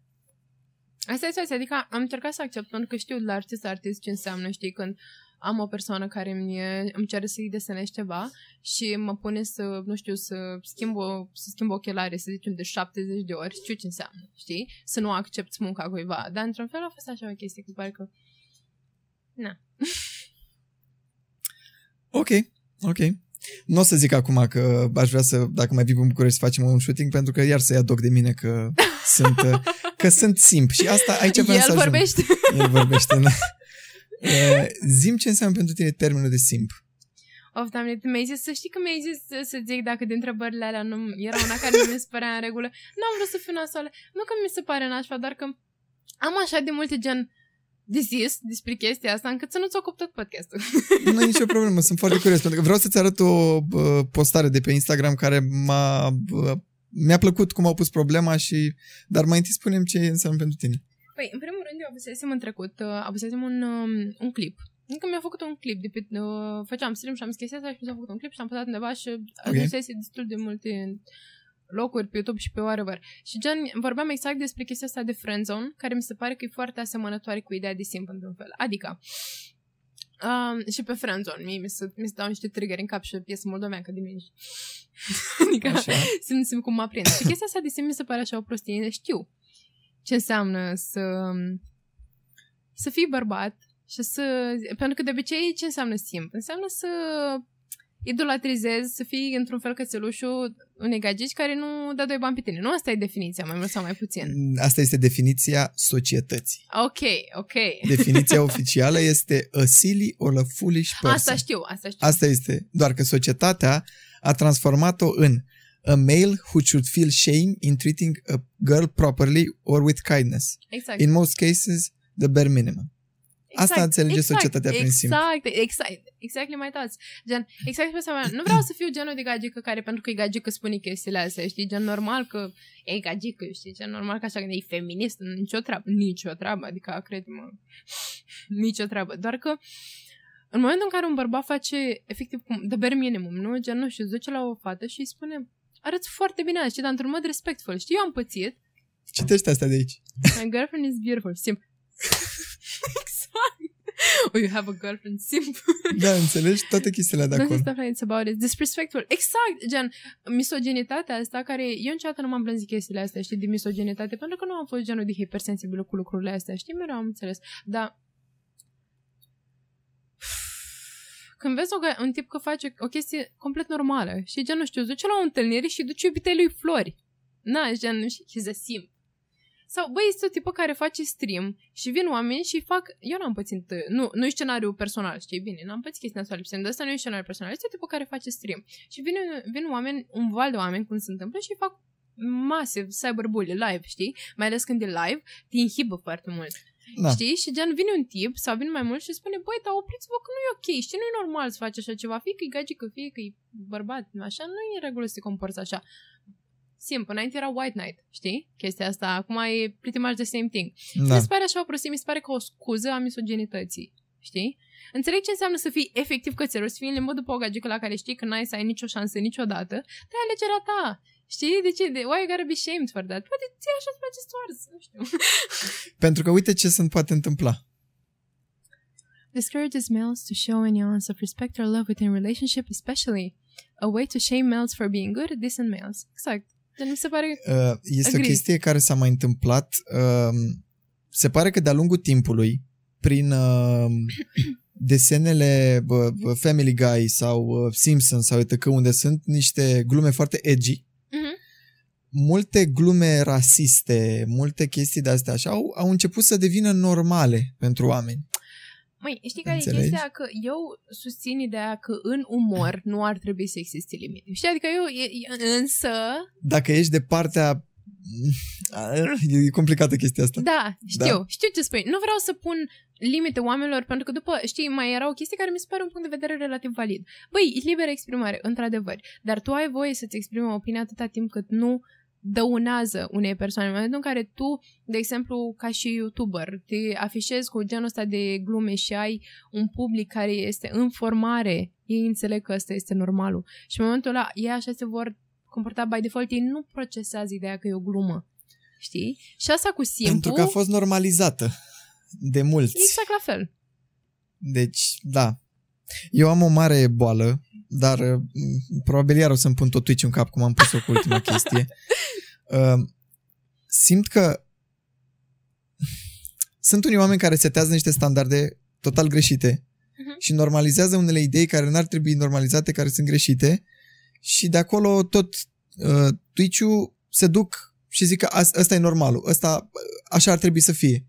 Asta e situația, adică am încercat să accept pentru că știu de la artist artist ce înseamnă, știi, când am o persoană care îmi, îmi cere să-i desenez ceva și mă pune să, nu știu, să schimb, o, să schimb ochelare, să zicem, de 70 de ori, știu ce înseamnă, știi? Să nu accept munca cuiva. Dar, într-un fel, a fost așa o chestie, că pare că... Na. <laughs> ok, ok. Nu o să zic acum că aș vrea să, dacă mai vii în București, să facem un shooting, pentru că iar să ia doc de mine că sunt, uh, că sunt simp. Și asta aici vreau El să ajung. vorbește. El vorbește, da. <laughs> Uh, Zim ce înseamnă pentru tine termenul de simp. Of, doamne, tu mi-ai zis, să știi că mi-ai zis să, să zic dacă din întrebările alea nu, era una care nu mi se părea în regulă. Nu am vrut să fiu nasoală. Nu că mi se pare nașpa, doar că am așa de multe gen de zis despre chestia asta, încât să nu-ți ocup tot podcastul. <laughs> Nu e nicio problemă, sunt foarte curios, pentru că vreau să-ți arăt o bă, postare de pe Instagram care m-a, bă, mi-a plăcut cum au pus problema și, dar mai întâi spunem ce înseamnă pentru tine. Păi, în primul rând, eu avusesem în trecut, uh, avusesem un, um, un clip. Încă mi-a făcut un clip, de pe, uh, făceam stream și am zis chestia asta și mi s-a făcut un clip și am păsat undeva și Ok. ajusese destul de multe locuri pe YouTube și pe whatever. Și gen, vorbeam exact despre chestia asta de friendzone, care mi se pare că e foarte asemănătoare cu ideea de simp într-un fel. Adică, Um, și pe friendzone, mie mi se, mi se dau niște trigger în cap și piesă moldoveancă de mine. <laughs> adică, Așa. simt, simt cum mă aprind. Și chestia asta de simp mi se pare așa o prostie. Știu ce înseamnă să să fii bărbat și să... Pentru că de obicei ce înseamnă simp? Înseamnă să idolatrizezi, să fii într-un fel cățelușul unei gagici care nu dă doi bani pe tine. Nu asta e definiția, mai mult sau mai puțin. Asta este definiția societății. Ok, ok. Definiția <laughs> oficială este a silly or a foolish person. Asta știu, asta știu. Asta este, doar că societatea a transformat-o în a male who should feel shame in treating a girl properly or with kindness. Exact. In most cases, the bare minimum. Exact, Asta înțelege exact, societatea prin simp. Exact, exact, exactly my thoughts. Gen, exact pe asta Nu vreau să fiu genul de gagică care, pentru că e gagică, spune chestiile astea, știi? Gen, normal că e gagică, știi? Gen, normal că așa că e feminist, nicio treabă, nicio treabă, adică, crede-mă, nicio treabă. Doar că în momentul în care un bărbat face, efectiv, cum, de bare minimum, nu? Gen, nu știu, se duce la o fată și îi spune, arăți foarte bine azi, știi? Dar într-un mod respectful, știi? Eu am pățit, Citește asta de aici. My girlfriend is beautiful. Simp. <laughs> exact. Oh, you have a girlfriend. Simp. Da, înțelegi toate chestiile de Don't acolo. stuff like it's about it. Disrespectful. Exact. Gen, misogenitatea asta care... Eu niciodată nu m-am plâns de chestiile astea, știi, de misogenitate, pentru că nu am fost genul de hipersensibil cu lucrurile astea, știi, mereu am înțeles. Dar când vezi o, ga- un tip că face o chestie complet normală și gen, nu știu, îți duce la o întâlnire și duce iubitei lui flori. Na, gen, și he's a simp. Sau, băi, este o tipă care face stream și vin oameni și fac... Eu n-am pățit... Nu, nu e scenariu personal, știi? Bine, n-am pățit chestia asta lipsem, dar asta nu e scenariu personal. Este o tipă care face stream. Și vin, vin oameni, un val de oameni, cum se întâmplă, și fac masiv cyberbully live, știi? Mai ales când e live, te inhibă foarte mult. Da. Știi? Și gen vine un tip sau vine mai mult și spune, băi, dar opriți-vă că nu e ok, știi? Nu e normal să faci așa ceva, fie că e gagică, fie că e bărbat, așa, nu e în regulă să te comporți așa. Simplu, înainte era White Knight, știi? Chestia asta, acum e pretty much the same thing. Da. Mi se pare așa o prostie, mi se pare ca o scuză a misogenității, știi? Înțeleg ce înseamnă să fii efectiv cățelor, să fii în limbă după o gagică la care știi că n-ai să ai nicio șansă niciodată, dar e alegerea ta. Știi? De ce? De, why you gotta be shamed for that? Poate ție așa îți place să arzi, nu știu. <laughs> Pentru că uite ce se poate întâmpla. Discourages males to show any ounce of respect or love within relationship, especially a way to shame males for being good, decent males. Exact. Gen, mi se pare... Uh, Este o Agree. chestie care s-a mai întâmplat. uh, Se pare că de-a lungul timpului, prin uh, <coughs> desenele bă, bă, Family Guy sau uh, Simpsons sau etc., unde sunt niște glume foarte edgy, Mhm. Multe glume rasiste, multe chestii de astea așa, au, au început să devină normale pentru oameni. Măi, știi care Înțelegi? e chestia? Că eu susțin ideea că în umor nu ar trebui să existe limite. Știi? Adică eu, e, e, însă, Dacă ești de partea... <laughs> E complicată chestia asta. da, știu, Da. știu ce spui. Nu vreau să pun limite oamenilor, pentru că după, știi, mai era o chestie care mi se pare un punct de vedere relativ valid. Băi, e liberă exprimare, într-adevăr, dar tu ai voie să-ți exprimi opinia atâta timp cât nu dăunează unei persoane. În momentul în care tu, de exemplu, ca și YouTuber, te afișezi cu genul ăsta de glume și ai un public care este în formare, ei înțeleg că ăsta este normalul. Și în momentul ăla, ei așa se vor comporta by default, ei nu procesează ideea că e o glumă. Știi? Și asta cu simplu... Pentru că a fost normalizată de mulți. Exact la fel. Deci, da. Eu am o mare boală, dar uh, probabil iar o să-mi pun tot Twitch în cap, cum am pus-o cu ultima <laughs> chestie. Uh, simt că sunt unii oameni care setează niște standarde total greșite Mhm. și normalizează unele idei care n-ar trebui normalizate, care sunt greșite și de acolo tot uh, Twitch-ul se duc și zic că as- ăsta e normalul, ăsta uh, așa ar trebui să fie.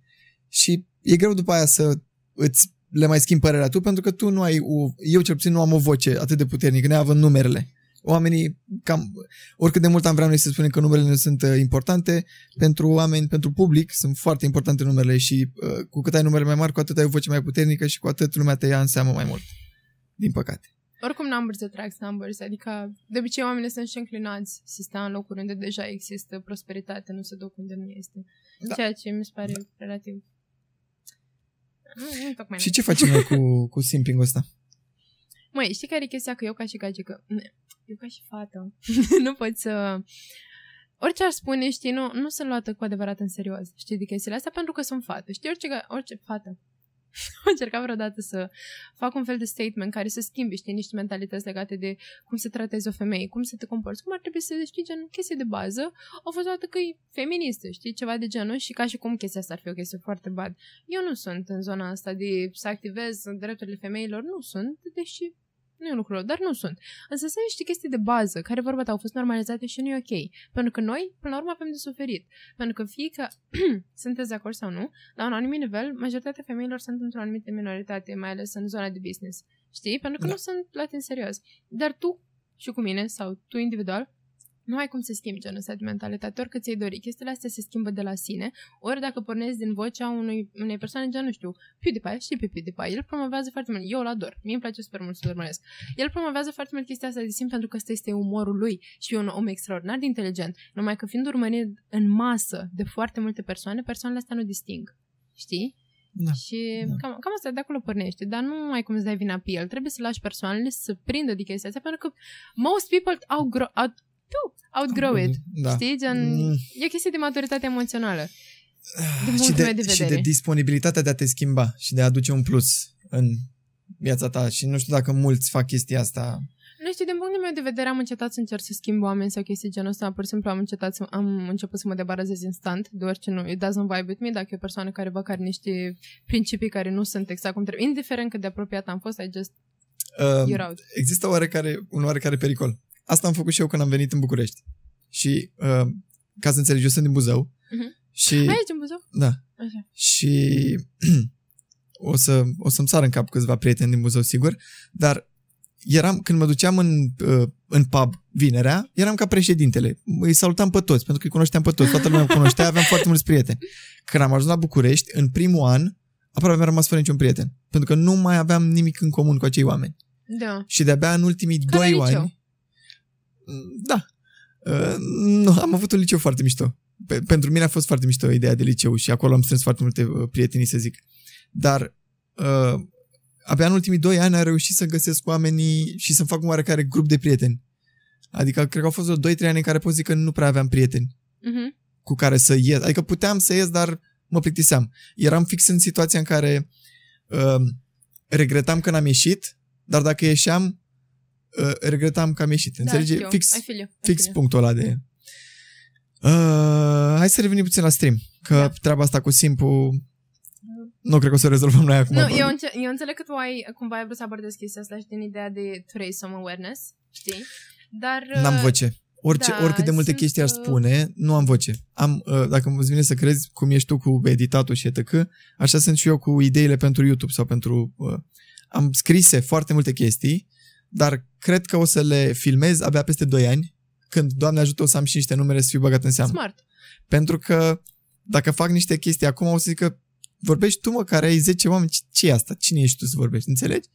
Și e greu după aia să îți le mai schimbi părerea tu, pentru că tu nu ai, o, eu cel puțin nu am o voce atât de puternică, neavând numerele. Oamenii, cam, oricât de mult am vrea noi să spunem că numerele nu sunt uh, importante, pentru oameni, pentru public, sunt foarte importante numerele și uh, cu cât ai numere mai mari, cu atât ai o voce mai puternică și cu atât lumea te ia în seamă mai mult. Din păcate. Oricum numbers attracts numbers, adică de obicei oamenii sunt și înclinați să stea în locuri unde deja există prosperitate, nu să duc unde nu este. Da. Ceea ce mi se pare relativ... Nu, nu tocmai Și ce facem noi cu, cu simping ăsta? Măi, știi care e chestia? Că eu ca și gagică, eu ca și fată, <laughs> nu pot să... Orice ar spune, știi, nu, nu sunt luată cu adevărat în serios, știi, de chestiile astea, pentru că sunt fată. Știi, orice, ga- orice fată. <laughs> Am încercat vreodată să fac un fel de statement care să schimbe, știi, niște mentalități legate de cum se tratezi o femeie, cum să te comporți, cum ar trebui să, știi, gen, chestii de bază, au fost luată că e feministă, știi, ceva de genul și ca și cum chestia asta ar fi o chestie foarte bad. Eu nu sunt în zona asta de să activez drepturile femeilor, nu sunt, deși nu e un lucru rău, dar nu sunt. Însă sunt niște chestii de bază care, vorba ta, au fost normalizate și nu e ok. Pentru că noi, până la urmă, avem de suferit. Pentru că fie că <clears throat> sunteți de acord sau nu, la un anumit nivel, majoritatea femeilor sunt într-o anumită minoritate, mai ales în zona de business. Știi? Pentru că Da. nu sunt luate în serios. Dar tu și cu mine, sau tu individual, nu ai cum să schimbi genul ăsta de mentalitate, oricât ți-ai dori. Chestiile astea se schimbă de la sine, ori dacă pornezi din vocea unui, unei persoane, gen, nu știu, PewDiePie, știi pe PewDiePie, el promovează foarte mult, eu îl ador, mie îmi place super mult să-l urmăresc. El promovează foarte mult chestia asta de simplu pentru că ăsta este umorul lui și e un om extraordinar de inteligent, numai că fiind urmărit în masă de foarte multe persoane, persoanele astea nu disting. Știi? Da. Și Da. cam, cam asta de acolo pornește, dar nu ai cum să dai vina pe el. Trebuie să lași persoanele să prindă de chestia asta, pentru că most people outgrow, out, tu, outgrow it. Da. Știi? Gen, Mm. e o chestie de maturitate emoțională. Din și punctul de, meu de și de vedere. disponibilitatea de a te schimba și de a aduce un plus în viața ta și nu știu dacă mulți fac chestia asta. Nu știu, din punctul meu de vedere am încetat să încerc să schimb oameni sau chestii genul ăsta. Pur și simplu am încetat să, am început să mă debarazez instant de orice nu. It doesn't vibe with me dacă e o persoană care vă care niște principii care nu sunt exact cum trebuie. Indiferent cât de apropiat am fost, I just Uh, you're out. există oarecare, un oarecare pericol. Asta am făcut și eu când am venit în București. Și, uh, ca să înțelegi, eu sunt din Buzău. Mhm. Și, Aici în Buzău? da, Așa. și <clears throat> o, să, o să-mi sar în cap câțiva prieteni din Buzău, sigur, dar eram, când mă duceam în, uh, în pub vinerea, eram ca președintele. Îi salutam pe toți, pentru că îi cunoșteam pe toți, toată lumea îmi cunoștea, <laughs> aveam foarte mulți prieteni. Când am ajuns la București, în primul an, aproape am rămas fără niciun prieten. Pentru că nu mai aveam nimic în comun cu acei oameni. Da. Și de-abia în ultimii Ca la doi liceu. ani... Da. Uh, nu, am avut un liceu foarte mișto. Pe, pentru mine a fost foarte mișto ideea de liceu și acolo am strâns foarte multe uh, prietenii, să zic. Dar uh, abia în ultimii doi ani am reușit să găsesc oamenii și să fac un oarecare grup de prieteni. Adică cred că au fost vreo 2-3 ani în care pot zic că nu prea aveam prieteni Mhm. cu care să ies. Adică puteam să ies, dar mă plictiseam. Eram fix în situația în care uh, regretam că n-am ieșit, dar dacă ieșeam, uh, regretam că am ieșit. Înțelegi? Da, știu. fix I feel you. I fix feel you. punctul ăla de... Uh, hai să revenim puțin la stream, că Da. treaba asta cu simplu nu cred că o să o rezolvăm noi acum. Nu, eu, înce- eu înțeleg că tu ai, cumva ai vrut să abordezi chestia asta și din ideea de to raise some awareness, știi? Dar... N-am uh, voce. Orice, da, oricât de multe sunt, chestii aș uh, spune, nu am voce. Am, uh, dacă îți vine să crezi cum ești tu cu editatul și etc., așa sunt și eu cu ideile pentru YouTube sau pentru... Uh, am scrise foarte multe chestii, dar cred că o să le filmez abia peste 2 ani, când, Doamne ajută, o să am și niște numere să fiu băgat în seamă. Smart. Pentru că dacă fac niște chestii acum, o să zic că vorbești tu, mă, care ai 10 oameni, ce- ce e asta? Cine ești tu să vorbești? Înțelegi?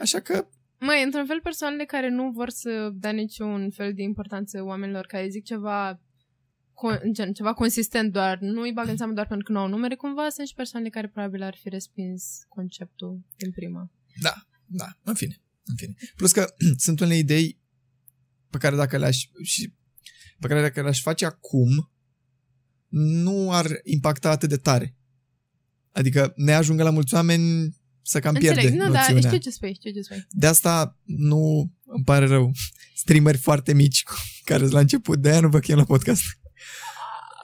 Așa că, Măi, într-un fel, persoanele care nu vor să dea niciun fel de importanță oamenilor care zic ceva con- gen, ceva consistent doar, nu îi bagă în seamă doar pentru că nu au numere, cumva sunt și persoanele care probabil ar fi respins conceptul din prima. da, da, în fine, în fine. Plus că <clears throat> sunt unele idei pe care dacă le-aș și pe care dacă le-aș face acum, nu ar impacta atât de tare. Adică ne ajungă la mulți oameni să cam pierde Înțeleg, nu, dar noțiunea. știu ce spui, știu ce spui. De asta nu îmi pare rău. <laughs> Streameri foarte mici cu- care sunt la început, de aia nu vă chem la podcast.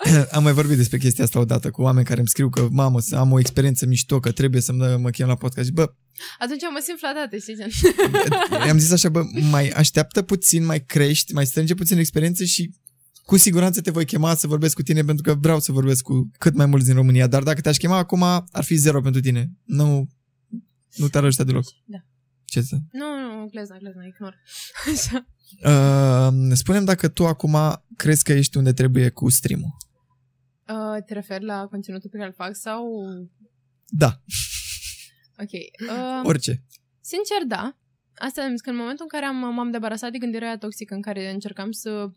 <coughs> Am mai vorbit despre chestia asta odată cu oameni care îmi scriu că, mamă, să am o experiență mișto, că trebuie să mă, mă chem la podcast. Și, bă, Atunci mă simt flatată, știi? gen. <laughs> i-am zis așa, bă, mai așteaptă puțin, mai crești, mai strânge puțin experiență și cu siguranță te voi chema să vorbesc cu tine pentru că vreau să vorbesc cu cât mai mulți din România. Dar dacă te-aș chema acum, ar fi zero pentru tine. Nu, nu te-ar ajuta deloc. Da. Ce să? Nu, nu, glezna, glezna, ignor. <laughs> Așa. Uh, spunem dacă tu acum crezi că ești unde trebuie cu stream-ul. Uh, te referi la conținutul pe care îl fac sau... Da, Ok. Uh, <laughs> orice. Sincer, da. Asta am zis că în momentul în care am, m-am debarasat de gândirea aia toxică în care încercam să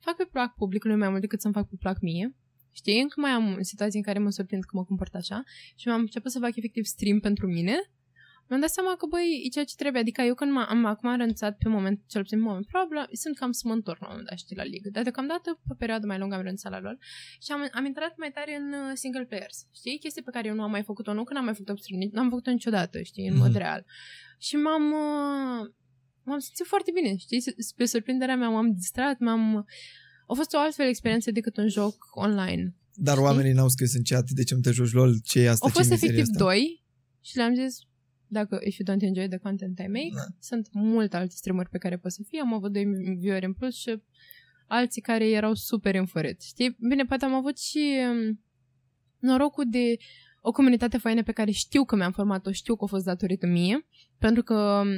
fac pe plac publicului mai mult decât să-mi fac pe plac mie, știi, încă mai am situații în care mă surprind că mă comport așa și mi-am început să fac efectiv stream pentru mine, mi-am dat seama că, băi, e ceea ce trebuie. Adică eu când m- am acum renunțat pe moment, cel puțin pe moment, probabil sunt cam să mă întorc la un moment dat, știi, la ligă. Dar deocamdată, pe o perioadă mai lungă am renunțat la LOL și am, am intrat mai tare în uh, single players. Știi? Chestii pe care eu nu am mai făcut-o, nu că n-am mai făcut-o stream, n-am făcut-o niciodată, știi, în mod Mhm. real. Și m-am... Uh, m-am simțit foarte bine, știi? Spre surprinderea mea m-am distrat, m-am... A fost o altfel experiență decât un joc online. Dar oamenii n-au scris în chat de ce nu te joci LOL, ce e asta, Au fost ce mizerie efectiv asta? doi și le-am zis dacă if you don't enjoy the content I make, Da. sunt multe alte streameri pe care pot să fie. Am avut doi vieweri în plus și alții care erau super înfărât. Știi? Bine, poate am avut și um, norocul de o comunitate faină pe care știu că mi-am format-o, știu că a fost datorită mie, pentru că um,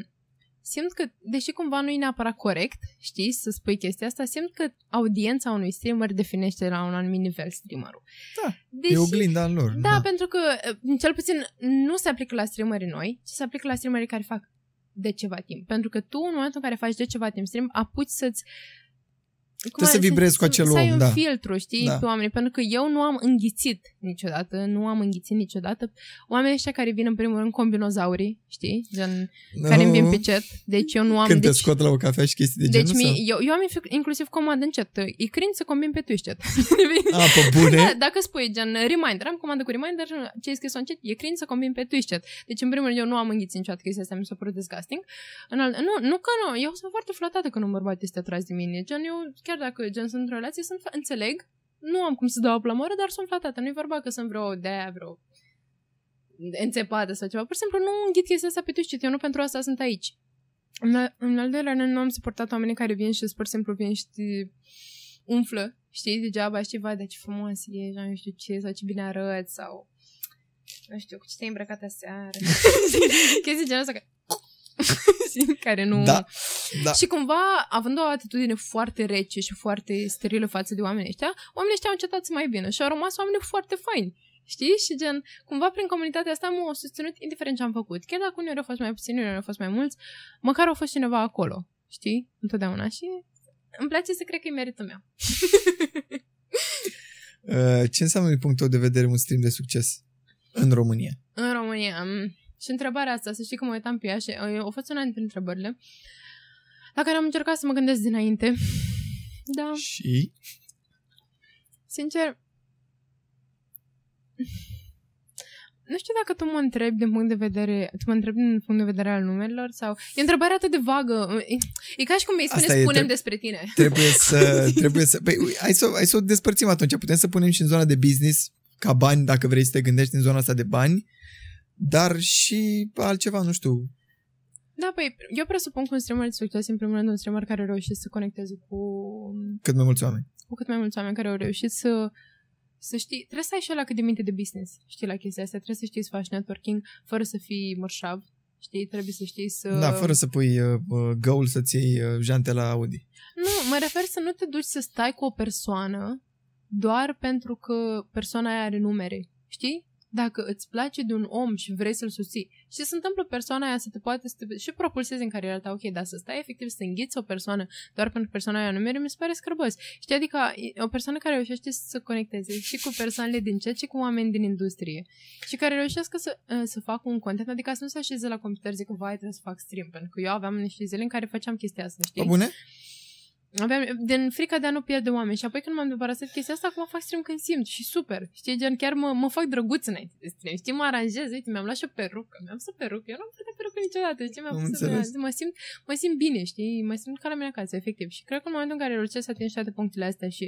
simt că, deși cumva nu e neapărat corect, știi, să spui chestia asta, simt că audiența unui streamer definește la un anumit nivel streamerul. Da, Deși, E oglinda în lor. da, pentru că, uh, cel puțin, nu se aplică la streamerii noi, ci se aplică la streamerii care fac de ceva timp. Pentru că tu, în momentul în care faci de ceva timp stream, apuci să-ți cum Trebuie să ar- vibrezi cu să- acel să ai om, un da. filtru, știi, Da. pe oameni. Pentru că eu nu am înghițit niciodată, nu am înghițit niciodată oamenii ăștia care vin în primul rând combinozaurii, știi, gen, care îmi vin pe chat. Deci eu nu am... Când te deci, scot la o cafea și chestii de deci genul? mi, sau? eu, eu am inf- inclusiv comandă în chat. E cringe să combin pe Twitch chat. <laughs> A, pe bune? <laughs> Da, dacă spui gen reminder, am comandă cu reminder, ce ai scris în chat, e cringe să combin pe Twitch chat. Deci, în primul rând, eu nu am înghițit niciodată chestia asta, mi s-a părut disgusting. În al, nu, nu că nu, eu sunt foarte flatată că nu bărbat este atras de mine. Gen, eu, chiar dacă gen sunt într-o relație, sunt, înțeleg, nu am cum să dau la mără, dar sunt flatată. Nu-i vorba că sunt vreo de vreo înțepată sau ceva. Pur și simplu nu înghit chestia asta pe Twitch chat, eu nu pentru asta sunt aici. În, al- în al doilea rând, nu am suportat oamenii care vin și pur și simplu vin și te umflă, știi, degeaba, știi, vai, dar ce frumos e, nu știu ce, sau ce bine arăți, sau nu știu, cu ce te-ai îmbrăcat aseară. <laughs> Chestii genul ăsta că... Știi, <laughs> care nu... Da, da. Și cumva, având o atitudine foarte rece și foarte sterilă față de oamenii ăștia, oamenii ăștia au încetat să mai vină și au rămas oameni foarte faini. Știi? Și gen, cumva prin comunitatea asta m-au susținut indiferent ce am făcut. Chiar dacă uneori au fost mai puțini, uneori au fost mai mulți, măcar au fost cineva acolo. Știi? Întotdeauna. Și îmi place să cred că e meritul meu. <laughs> Uh, Ce înseamnă din punctul tău de vedere un stream de succes în România? În România. mm, Și întrebarea asta, să știi că mă uitam pe ea și uh, a fost una dintre întrebările la care am încercat să mă gândesc dinainte. <laughs> Da, Și? sincer, nu știu dacă tu mă întrebi din punct de vedere, tu mă întrebi din punct de vedere al numerilor sau... E o întrebare atât de vagă. E, e ca și cum mi-ai spune, Asta e, spunem tre- despre tine. Trebuie să... <laughs> Trebuie să păi, ui, hai, să hai să o despărțim atunci. Putem să punem și în zona de business, ca bani, dacă vrei să te gândești în zona asta de bani, dar și altceva, nu știu. Da, păi, eu presupun că un streamer de succes, în primul rând, un streamer care a reușit să conecteze cu Cât mai mulți oameni. cu cât mai mulți oameni care au reușit să să știi, trebuie să ai și ăla cât de minte de business, știi, la chestia asta, trebuie să știi să faci networking fără să fii mărșav, știi, trebuie să știi să... Da, fără să pui uh, uh, găul să-ți iei uh, jante la Audi. Nu, mă refer să nu te duci să stai cu o persoană doar pentru că persoana aia are numere, știi? Dacă îți place de un om și vrei să-l susții și se întâmplă persoana aia să te poate să te, și propulsezi în cariera ta, ok, dar să stai efectiv să înghiți o persoană doar pentru că persoana aia numere, mi se pare scârbos. Știi, adică e o persoană care reușește să se conecteze și cu persoanele din chat și cu oameni din industrie și care reușească să, uh, să facă un content, adică să nu se așeze la computer zic că vai, trebuie să fac stream, pentru că eu aveam niște zile în care făceam chestia asta, știi? Pe bune? Aveam, din frica de a nu pierde oameni. Și apoi când m-am debarasat chestia asta, acum fac stream când simt și super. Știi, gen, chiar mă, mă fac drăguț înainte de stream. Știi, mă aranjez, uite, mi-am luat și o perucă, mi-am să perucă. Eu nu am purtat perucă niciodată, știi, mi-am Am pus înțeles. mă simt, mă simt bine, știi, mă simt ca la mine acasă, efectiv. Și cred că în momentul în care reușești să atingi toate punctele astea și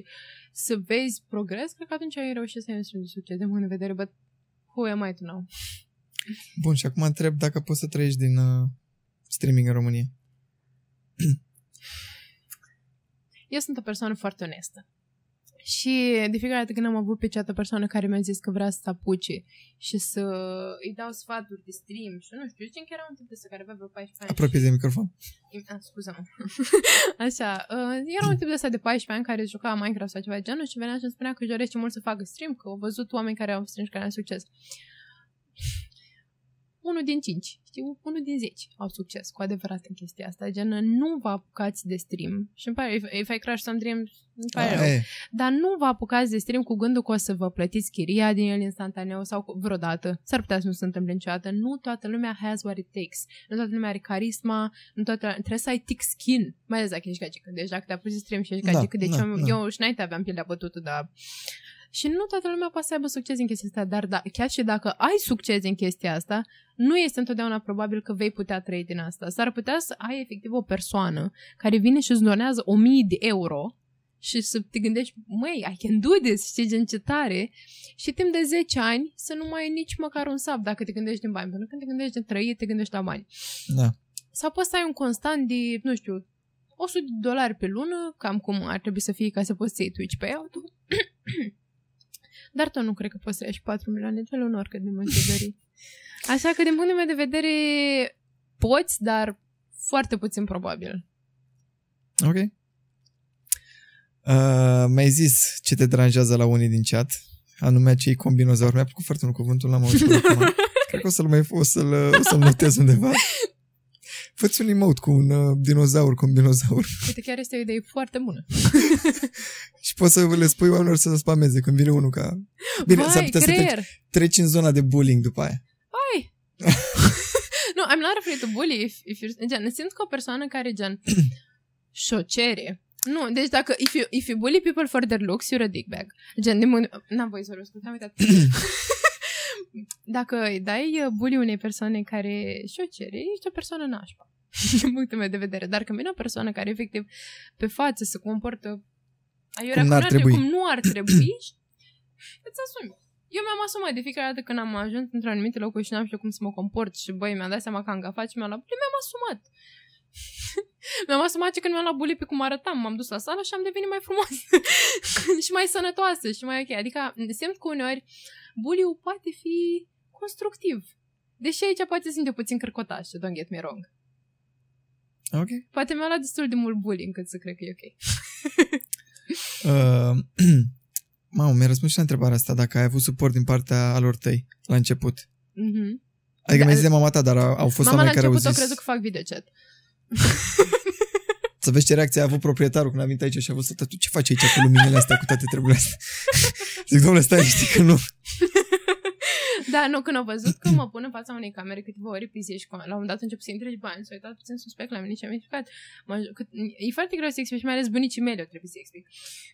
să vezi progres, cred că atunci ai reușit să ai un stream de succes, de mână în vedere, but who am I to know? Bun, și acum întreb dacă poți să trăiești din uh, streaming în România. <clears throat> Eu sunt o persoană foarte onestă. Și de fiecare dată când am avut pe cealaltă persoană care mi-a zis că vrea să se apuce și să îi dau sfaturi de stream și nu știu, zicem că era un tip de ăsta care avea vreo 14 ani. Apropie de microfon. A, scuză-mă. <laughs> Așa, uh, era un tip de ăsta de 14 ani care juca Minecraft sau ceva de genul și venea și îmi spunea că își dorește mult să facă stream, că au văzut oameni care au stream și care au succes. Unul din cinci, știu, unul din zeci au succes cu adevărat în chestia asta. Gen, nu vă apucați de stream și îmi pare, if, if I crash some dream, îmi pare rău. A, e. Dar nu vă apucați de stream cu gândul că o să vă plătiți chiria din el instantaneu sau cu- vreodată. S-ar putea să nu se întâmple niciodată. Nu toată lumea has what it takes. Nu toată lumea are carisma, nu toată trebuie să ai thick skin. Mai ales dacă ești gagică. Deci dacă te-a pus de stream și ești Da, gagică, deci da, eu, da. eu și înainte aveam pielea bătută, dar... Și nu toată lumea poate să aibă succes în chestia asta, dar da, chiar și dacă ai succes în chestia asta, nu este întotdeauna probabil că vei putea trăi din asta. S-ar putea să ai efectiv o persoană care vine și îți donează 1000 de euro și să te gândești, măi, I can do this, știi, gen ce tare, și timp de 10 ani să nu mai ai nici măcar un sap dacă te gândești din bani, pentru că când te gândești de trăit, te gândești la bani. Da. Sau poți să ai un constant de, nu știu, 100 de dolari pe lună, cam cum ar trebui să fie ca să poți să iei Twitch payout-ul. <clears throat> Dar tot nu cred că poți să ieși 4 milioane de lună oricât de mult te dori. <laughs> Așa că, din punctul meu de vedere, poți, dar foarte puțin probabil. Ok. Uh, mi-ai zis ce te deranjează la unii din chat, anume acei combinozauri. Mi-a plăcut foarte mult cuvântul, l-am auzit până acum. <laughs> Cred că o să-l mai o să-l, o să-l notez undeva. Fă-ți un emote cu un uh, dinozaur, combinozaur. <laughs> Uite, chiar este o idee foarte bună. <laughs> Și poți să le spui oamenilor să spameze când vine unul ca... Bine, s-ar Vai, putea să treci, creier! treci în zona de bullying după aia. <laughs> No, I'm not afraid to bully if, if you're... Gen, simt că o persoană care, gen, <clears throat> și-o cere. Nu, deci dacă, if you, if you bully people for their looks, you're a dickbag. Gen, de mâine... N-am voie să vorbesc, am uitat. <clears throat> dacă îi dai uh, bully unei persoane care și-o cere, ești o persoană nașpa. <laughs> Din punctul meu de vedere. Dar când vine o persoană care, efectiv, pe față se comportă aiurea Cum n-ar cu trebui. cum nu ar trebui, îți asumi. Eu mi-am asumat de fiecare dată când am ajuns într-un anumit loc și n-am știut cum să mă comport și băi, mi-am dat seama că am gafat și mi-am luat bully, mi-am asumat. <laughs> mi-am asumat și când mi-am luat bully pe cum arătam, m-am dus la sală și am devenit mai frumoasă <laughs> și mai sănătoasă și mai ok. Adică simt că uneori bully poate fi constructiv. Deși aici poate sunt eu puțin cărcotaș, don't get me wrong. Ok. Poate mi-a luat destul de mult bully încât să cred că e ok. <laughs> Uh, <clears throat> mamă, mi-a răspuns și la întrebarea asta, dacă ai avut suport din partea alor tăi la început. Mm-hmm. Adică Da. mi-ai zis de mama ta, dar au au fost Mama la oameni care au început zis... o crezut că fac videochat. <laughs> Să vezi ce reacție a avut proprietarul când a venit aici și a văzut, tu ce faci aici cu luminile astea, cu toate treburile astea? <laughs> Zic, domnule, stai, știi că nu. <laughs> Da, nu, când au văzut că mă pun în fața unei camere câteva ori pe zi și că la un moment dat încep să intre și bani, s-au uitat puțin suspect la mine și am explicat. Mă, că, e foarte greu să explici, mai ales bunicii mei le trebuie să explic.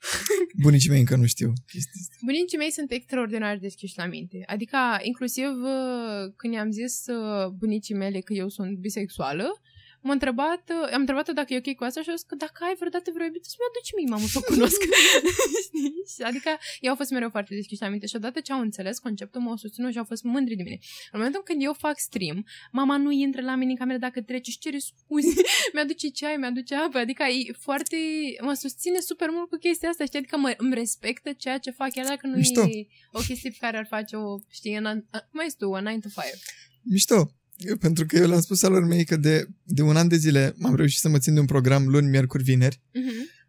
<laughs> Bunicii mei încă nu știu chestia asta. Bunicii mei sunt extraordinar de deschiși la minte. Adică, inclusiv uh, când i-am zis uh, bunicii mele că eu sunt bisexuală, m-a întrebat, uh, am întrebat-o dacă e ok cu asta și a zis că dacă ai vreodată vreo iubită, să-mi aduci mie, mamă, să o cunosc. <laughs> Știi? Și adică, ei au fost mereu foarte deschiși la minte și odată ce au înțeles conceptul, m-au susținut și au fost mândri de mine. În momentul când eu fac stream, mama nu intră la mine în cameră dacă trece și cere scuze, <laughs> mi-aduce ceai, mi-aduce apă, adică e foarte, mă susține super mult cu chestia asta, știi, adică mă, îmi respectă ceea ce fac, chiar dacă nu Mișto. e o chestie pe care ar face o, știi, în, a- cum ai zis tu, a 9 to 5. Mișto. Eu, pentru că eu le-am spus alor mei că de, de un an de zile m-am reușit să mă țin de un program luni, miercuri, vineri Mm-hmm.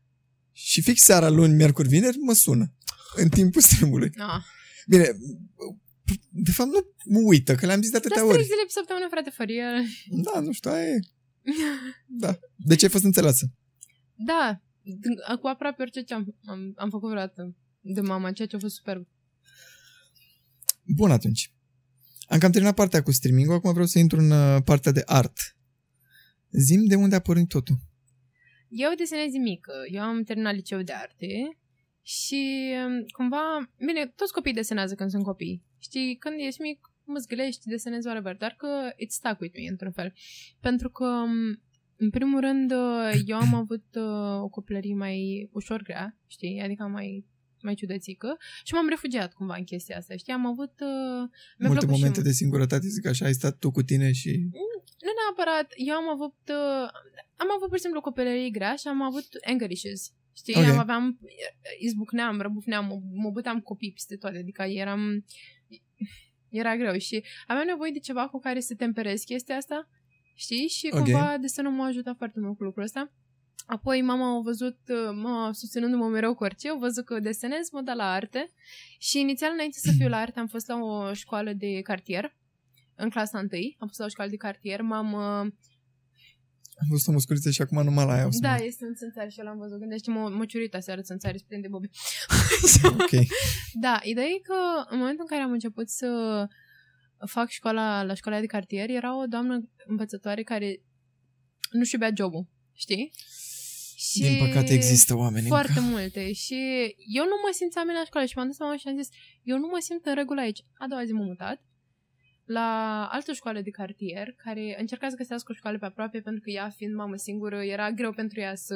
și fix seara luni, miercuri, vineri mă sună în timpul streamului. Ah. Bine, de fapt nu mă uită, că le-am zis de Dar atâtea trei ori. zile pe săptămână, frate, fără el. Da, nu știu, aia e. <laughs> Da. De ce ai fost înțeleasă? Da, d- cu aproape orice ce am, am, am făcut vreodată de mama, ceea ce a fost superb. Bun atunci. Am cam terminat partea cu streaming acum vreau să intru în uh, partea de art. Zim de unde a pornit totul. eu desenez de mică. Eu am terminat liceu de arte și um, cumva, bine, toți copiii desenează când sunt copii. Știi, când ești mic, mă zgâlești, desenezi whatever, dar că it's stuck with me, într-un fel. Pentru că, um, în primul rând, uh, eu am avut uh, o copilărie mai ușor grea, știi, adică mai mai ciudățică și m-am refugiat cumva în chestia asta, știi? Am avut... Uh, Multe momente și... de singurătate, zic așa, ai stat tu cu tine și... Nu neapărat, eu am avut... Uh, am avut, pur și simplu, o copilărie grea și am avut anger issues. Știi, okay. am aveam, izbucneam, răbufneam, mă, mă băteam copii peste toate, adică eram, era greu și aveam nevoie de ceva cu care să temperez chestia asta, știi, și okay. cumva desenul m-a ajutat foarte mult cu lucrul ăsta. Apoi mama a văzut, mama susținându-mă mereu cu orice, a văzut că desenez, mă da la arte și inițial înainte să fiu la arte am fost la o școală de cartier, în clasa 1, am fost la o școală de cartier, m-am am văzut o musculiță și acum numai la aia. Da, mai... este în țânțari și l-am văzut. Gândește, mă, mă ciurita seară țânțari, se prinde bobe. ok. <laughs> Da, ideea e că în momentul în care am început să fac școala la școala de cartier, era o doamnă învățătoare care nu-și iubea jobul, știi? Și Din păcate există oameni Foarte încă. <laughs> multe. Și eu nu mă simțeam la școală și m-am dus seama și am zis, eu nu mă simt în regulă aici. A doua zi m-am mutat la altă școală de cartier, care încerca să găsească o școală pe aproape, pentru că ea, fiind mamă singură, era greu pentru ea să,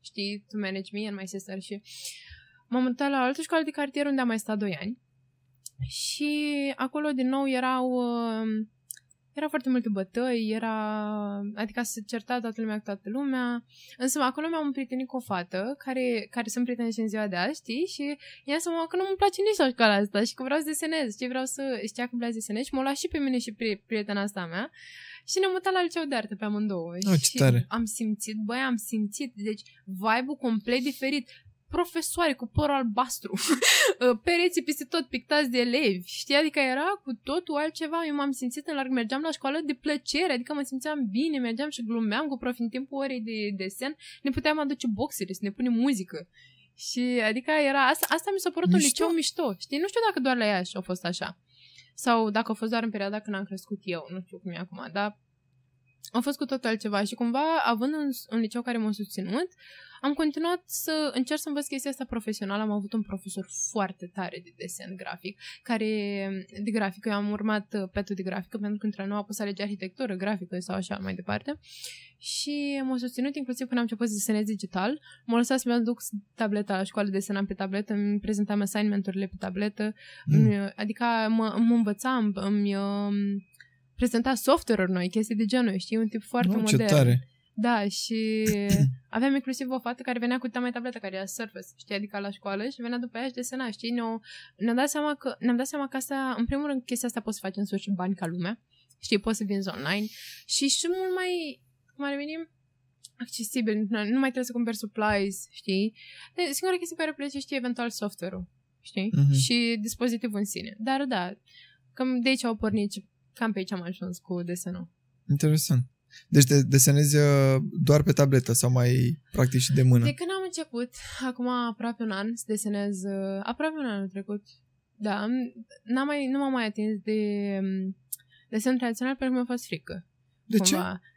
știi, to manage me and my sister și m-am mutat la altă școală de cartier unde am mai stat 2 ani și acolo din nou erau uh, era foarte multe bătăi, era... Adică se certa toată lumea cu toată lumea. Însă acolo mi-am prietenit cu o fată care, care sunt prieteni și în ziua de azi, știi? Și ea să mă că nu îmi place nici la școala asta și că vreau să desenez. Și vreau să... Știa că vreau să desenez și m-a luat și pe mine și pri- prietena asta mea. Și ne-am mutat la liceu de artă pe amândouă. Oh, și tare. am simțit, băi, am simțit. Deci, vibe-ul complet diferit profesoare cu părul albastru, uh, <laughs> pereții peste tot pictați de elevi, știi? Adică era cu totul altceva. Eu m-am simțit în larg, mergeam la școală de plăcere, adică mă simțeam bine, mergeam și glumeam cu profi în timpul orei de desen, ne puteam aduce boxere, să ne punem muzică. Și adică era, asta, asta mi s-a părut mișto? un liceu mișto, știi? Nu știu dacă doar la ea a fost așa. Sau dacă a fost doar în perioada când am crescut eu, nu știu cum e acum, dar a fost cu totul altceva și cumva, având un, un liceu care m-a susținut, am continuat să încerc să învăț chestia asta profesională. Am avut un profesor foarte tare de desen grafic, care, de grafică, eu am urmat uh, petul de grafică, pentru că între noi a pus alege arhitectură, grafică sau așa mai departe. Și m-a susținut inclusiv când am început să desenez digital. M-a lăsat să-mi aduc tableta la școală, desenam pe tabletă, îmi prezentam assignment-urile pe tabletă, mm. adică mă, mă învățam, îmi uh, prezenta software-uri noi, chestii de genul, știi, un tip foarte no, modern. Ce tare. Da, și aveam inclusiv o fată care venea cu mai tabletă, care era Surface, știi, adică la școală și venea după ea și desena, știi, ne-o, ne-am dat seama că, ne-am dat seama că asta, în primul rând, chestia asta poți să faci în sus bani ca lumea, știi, poți să vinzi online și și mult mai, cum ar veni, accesibil, nu mai trebuie să cumperi supplies, știi? De, singura chestie pe care plătești, știi, eventual software-ul, știi? Uh-huh. Și dispozitivul în sine. Dar da, cam de aici au pornit, cam pe aici am ajuns cu desenul. Interesant. Deci de, desenezi uh, doar pe tabletă sau mai practic și de mână? De când am început, acum aproape un an, să desenez, uh, aproape un an trecut, da, n-am mai, nu m-am mai atins de um, desen tradițional pentru că mi-a fost frică. De cumva. ce?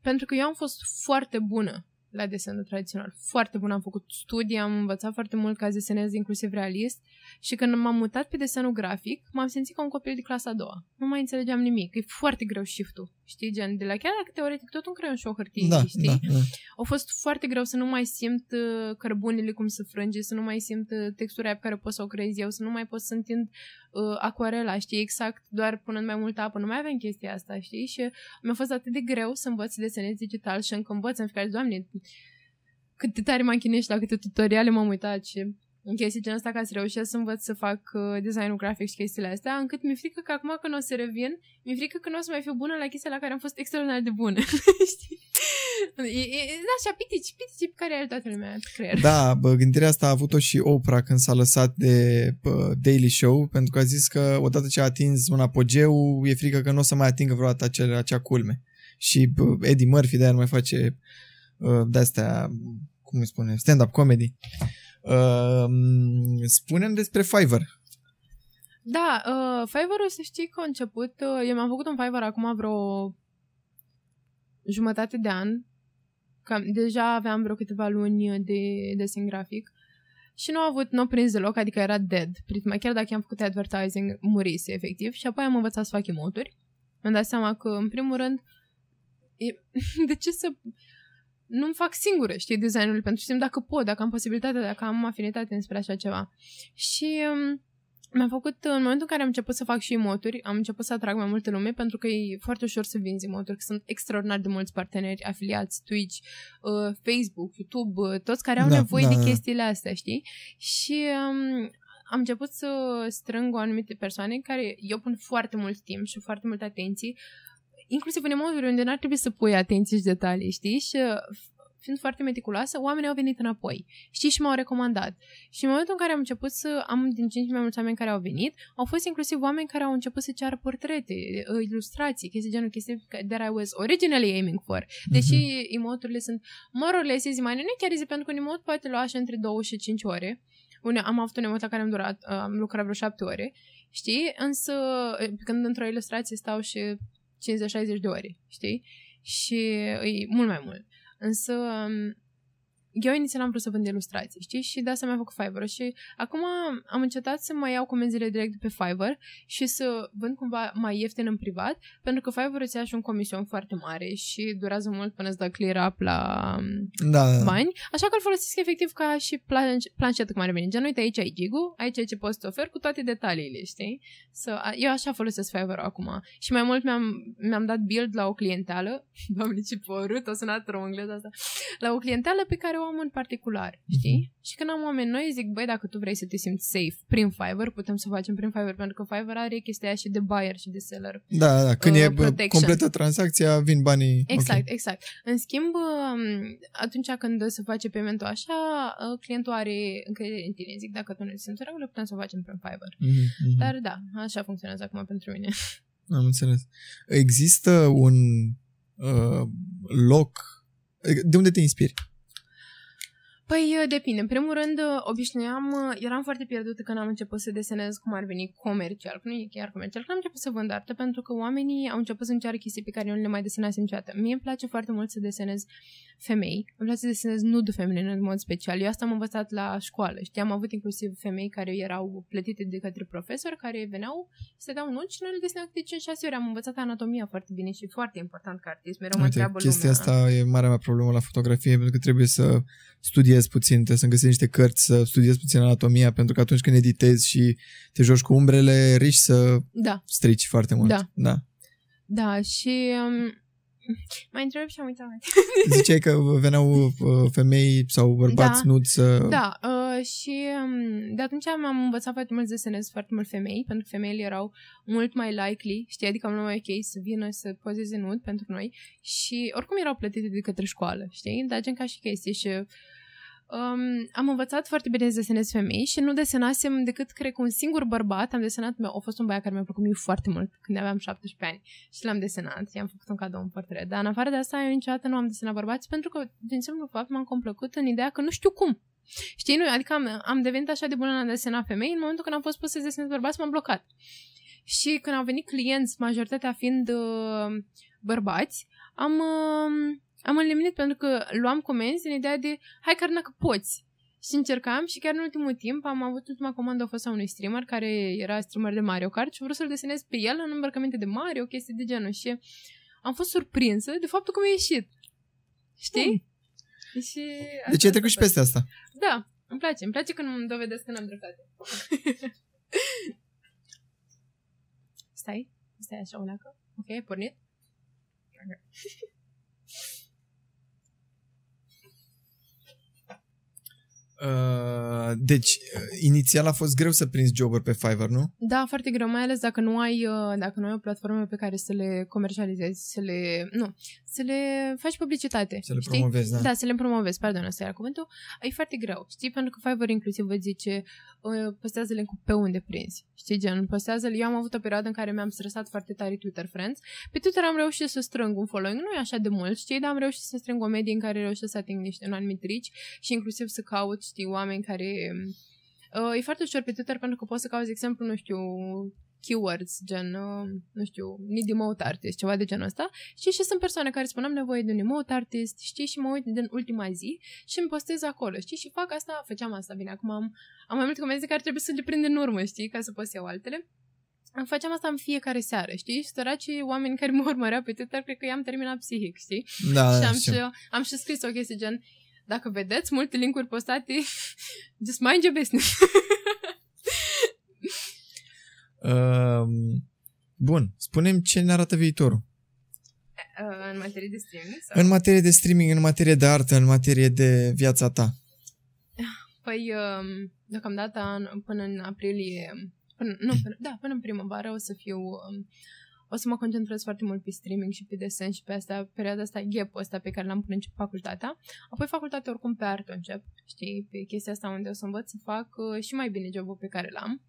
Pentru că eu am fost foarte bună la desenul tradițional. Foarte bun, am făcut studii, am învățat foarte mult ca să desenez inclusiv realist și când m-am mutat pe desenul grafic, m-am simțit ca un copil de clasa a doua. Nu mai înțelegeam nimic. E foarte greu shift-ul. Știi, gen, de la chiar dacă teoretic tot un creion și o hârtie, da, știi? Da, da. A fost foarte greu să nu mai simt uh, cărbunile cum se frânge, să nu mai simt uh, textura pe care pot să o creez eu, să nu mai pot să întind uh, acuarela, știi, exact, doar punând mai multă apă. Nu mai avem chestia asta, știi? Și mi-a fost atât de greu să învăț să desenez digital și încă învăț în fiecare zi, doamne, cât de tare mă închinești la câte tutoriale m-am uitat și în chestii genul ăsta ca să reușesc să învăț să fac uh, designul grafic și chestiile astea, încât mi-e frică că acum când o să revin, mi-e frică că nu o să mai fiu bună la chestia la care am fost extraordinar de bună. <laughs> Știi? E, e, da, așa, pitici, pitici pe care are toată lumea pe creier. Da, bă, gândirea asta a avut-o și Oprah când s-a lăsat de bă, Daily Show, pentru că a zis că odată ce a atins un apogeu, e frică că nu o să mai atingă vreodată acea, acea culme. Și bă, Eddie Murphy de-aia nu mai face uh, de-astea, cum îi spune, stand-up comedy. Uh, spunem despre Fiverr. Da, uh, Fiverr-ul să știi că a început, uh, eu mi-am făcut un Fiverr acum vreo jumătate de an Cam, deja aveam vreo câteva luni de desen grafic și nu a avut, nu a prins deloc, adică era dead. Prima, chiar dacă am făcut advertising, murise efectiv și apoi am învățat să fac emoturi. Mi-am dat seama că, în primul rând, e, <laughs> de ce să nu-mi fac singură, știi, designul pentru să dacă pot, dacă am posibilitatea, dacă am afinitate înspre așa ceva. Și um, mi-am făcut, în momentul în care am început să fac și emoturi, am început să atrag mai multe lume pentru că e foarte ușor să vinzi emoturi, că sunt extraordinar de mulți parteneri, afiliați, Twitch, uh, Facebook, YouTube, uh, toți care au da, nevoie da, de chestiile astea, știi? Și um, am început să strâng o anumite persoane care eu pun foarte mult timp și foarte multă atenție inclusiv în emoturi unde n-ar trebui să pui atenție și detalii, știi? Și fiind foarte meticuloasă, oamenii au venit înapoi. Știi? Și m-au recomandat. Și în momentul în care am început să am din ce în ce mai mulți oameni care au venit, au fost inclusiv oameni care au început să ceară portrete, uh, ilustrații, chestii genul, chestii that I was originally aiming for. Deși mm-hmm. emoturile sunt more or less easy money, nu chiar easy, pentru că un emot poate lua așa între 2 și 5 ore. Une, am avut un emot la care am durat, uh, am lucrat vreo 7 ore, știi? Însă, uh, când într-o ilustrație stau și 50-60 de ore, știi? Și e mult mai mult. Însă um, eu inițial am vrut să vând ilustrații, știi? Și de asta mi-am făcut Fiverr și acum am încetat să mai iau comenzile direct pe Fiverr și să vând cumva mai ieftin în privat, pentru că Fiverr îți ia și un comision foarte mare și durează mult până îți dă clear up la da, da. bani, așa că îl folosesc efectiv ca și planș- planșetă cum ar veni. Gen, uite, aici ai gig aici ai ce poți să ofer cu toate detaliile, știi? So, eu așa folosesc Fiverr acum. Și mai mult mi-am, mi-am dat build la o clienteală, <laughs> doamne ce porut, o sunat rău engleză asta, la o clienteală pe care o am în particular, știi? Mm-hmm. Și când am oameni noi, zic, băi, dacă tu vrei să te simți safe prin Fiverr, putem să facem prin Fiverr, pentru că Fiverr are chestia aia și de buyer și de seller. Da, da, când uh, e protection. completă tranzacția, vin banii. Exact, okay. exact. În schimb, um, atunci când se face paymentul așa, uh, clientul are încredere în tine. Zic, dacă tu ne simți regulă, putem să o facem prin Fiverr. Mm-hmm. Dar da, așa funcționează acum pentru mine. <laughs> Am înțeles. Există un uh, loc... De unde te inspiri? Păi, uh, depinde. În primul rând, uh, obișnuiam, uh, eram foarte pierdută când am început să desenez cum ar veni comercial, nu e chiar comercial, când am început să vând artă, pentru că oamenii au început să încearcă chestii pe care eu nu le mai desenasem niciodată. Mie îmi place foarte mult să desenez femei, îmi place să desenez nud feminin în mod special. Eu asta am învățat la școală, știi, am avut inclusiv femei care erau plătite de către profesori, care veneau, să dau nud și noi le desenam de 5-6 ori. Am învățat anatomia foarte bine și foarte important ca artist, mereu mă întreabă Chestia lumea. asta e marea mea problemă la fotografie, pentru că trebuie să studiezi puțin, trebuie să găsești niște cărți, să studiezi puțin anatomia, pentru că atunci când editezi și te joci cu umbrele, riști să da. strici foarte mult. Da. Da, da și um, mai întreb și am uitat. <laughs> Ziceai că veneau uh, femei sau bărbați da. nuți să... Da, uh, și um, de atunci am învățat foarte mult să desenez foarte mult femei, pentru că femeile erau mult mai likely, știi, adică am mai ok să vină să pozeze nud pentru noi și oricum erau plătite de către școală, știi, dar gen ca și chestii și um, am învățat foarte bine să desenez femei și nu desenasem decât, cred că, un singur bărbat. Am desenat, a fost un băiat care mi-a plăcut mie foarte mult când aveam 17 ani și l-am desenat. I-am făcut un cadou, un portret. Dar în afară de asta, eu niciodată nu am desenat bărbați pentru că, din simplu fapt, m-am complăcut în ideea că nu știu cum. Știi, nu, adică am, am devenit așa de bună în a desena femei, în momentul când am fost pus să desenez bărbați, m-am blocat. Și când au venit clienți, majoritatea fiind uh, bărbați, am, uh, am înlemnit pentru că luam comenzi în ideea de hai că dacă poți. Și încercam și chiar în ultimul timp am avut ultima comandă a fost a unui streamer care era streamer de Mario Kart și vreau să-l desenez pe el în îmbrăcăminte de Mario, chestii de genul și am fost surprinsă de faptul că mi-a ieșit. Știi? Mm. Și deci ai trecut și peste asta. Da, îmi place. Îmi place când îmi dovedesc că n-am dreptate. <laughs> Stai? Stai așa o leacă? Ok, ai pornit? Okay. <laughs> Uh, deci, uh, inițial a fost greu să prinzi joburi pe Fiverr, nu? Da, foarte greu, mai ales dacă nu ai, uh, dacă nu ai o platformă pe care să le comercializezi, să le, nu, să le faci publicitate. Să le știi? promovezi, da. Da, să le promovezi, pardon, asta era cuvântul. E foarte greu, știi? Pentru că Fiverr inclusiv vă zice, păstrează link pe unde prinzi. Știi, gen, păstrează Eu am avut o perioadă în care mi-am stresat foarte tare Twitter Friends. Pe Twitter am reușit să strâng un following, nu e așa de mult, știi, dar am reușit să strâng o medie în care reușesc să ating niște un anumit rici și inclusiv să caut, știi, oameni care... Uh, e foarte ușor pe Twitter pentru că poți să cauți, de exemplu, nu știu, keywords, gen, uh, nu știu, need emote artist, ceva de genul ăsta. Știi, și sunt persoane care spun am nevoie de un emote artist, știi, și mă uit din ultima zi și îmi postez acolo, știi, și fac asta, făceam asta, bine, acum am, am mai multe comenzi care trebuie să le prind în urmă, știi, ca să pot să iau altele. Îmi făceam asta în fiecare seară, știi? Și săracii oameni care mă urmăreau pe Twitter, cred că i-am terminat psihic, știi? Da, și da, am, știu. și, am și scris o chestie gen, dacă vedeți multe linkuri postate, <laughs> just mind your business. <laughs> Um, bun, spunem ce ne arată viitorul. Uh, în materie de streaming? Sau? În materie de streaming, în materie de artă, în materie de viața ta. Păi, um, deocamdată, în- până în aprilie, până, nu, până, da, până în primăvară o să fiu, um, o să mă concentrez foarte mult pe streaming și pe desen și pe asta, perioada asta, gap ăsta pe care l-am până încep facultatea. Apoi facultatea oricum pe artă încep, știi, pe chestia asta unde o să învăț să fac uh, și mai bine jobul pe care l-am.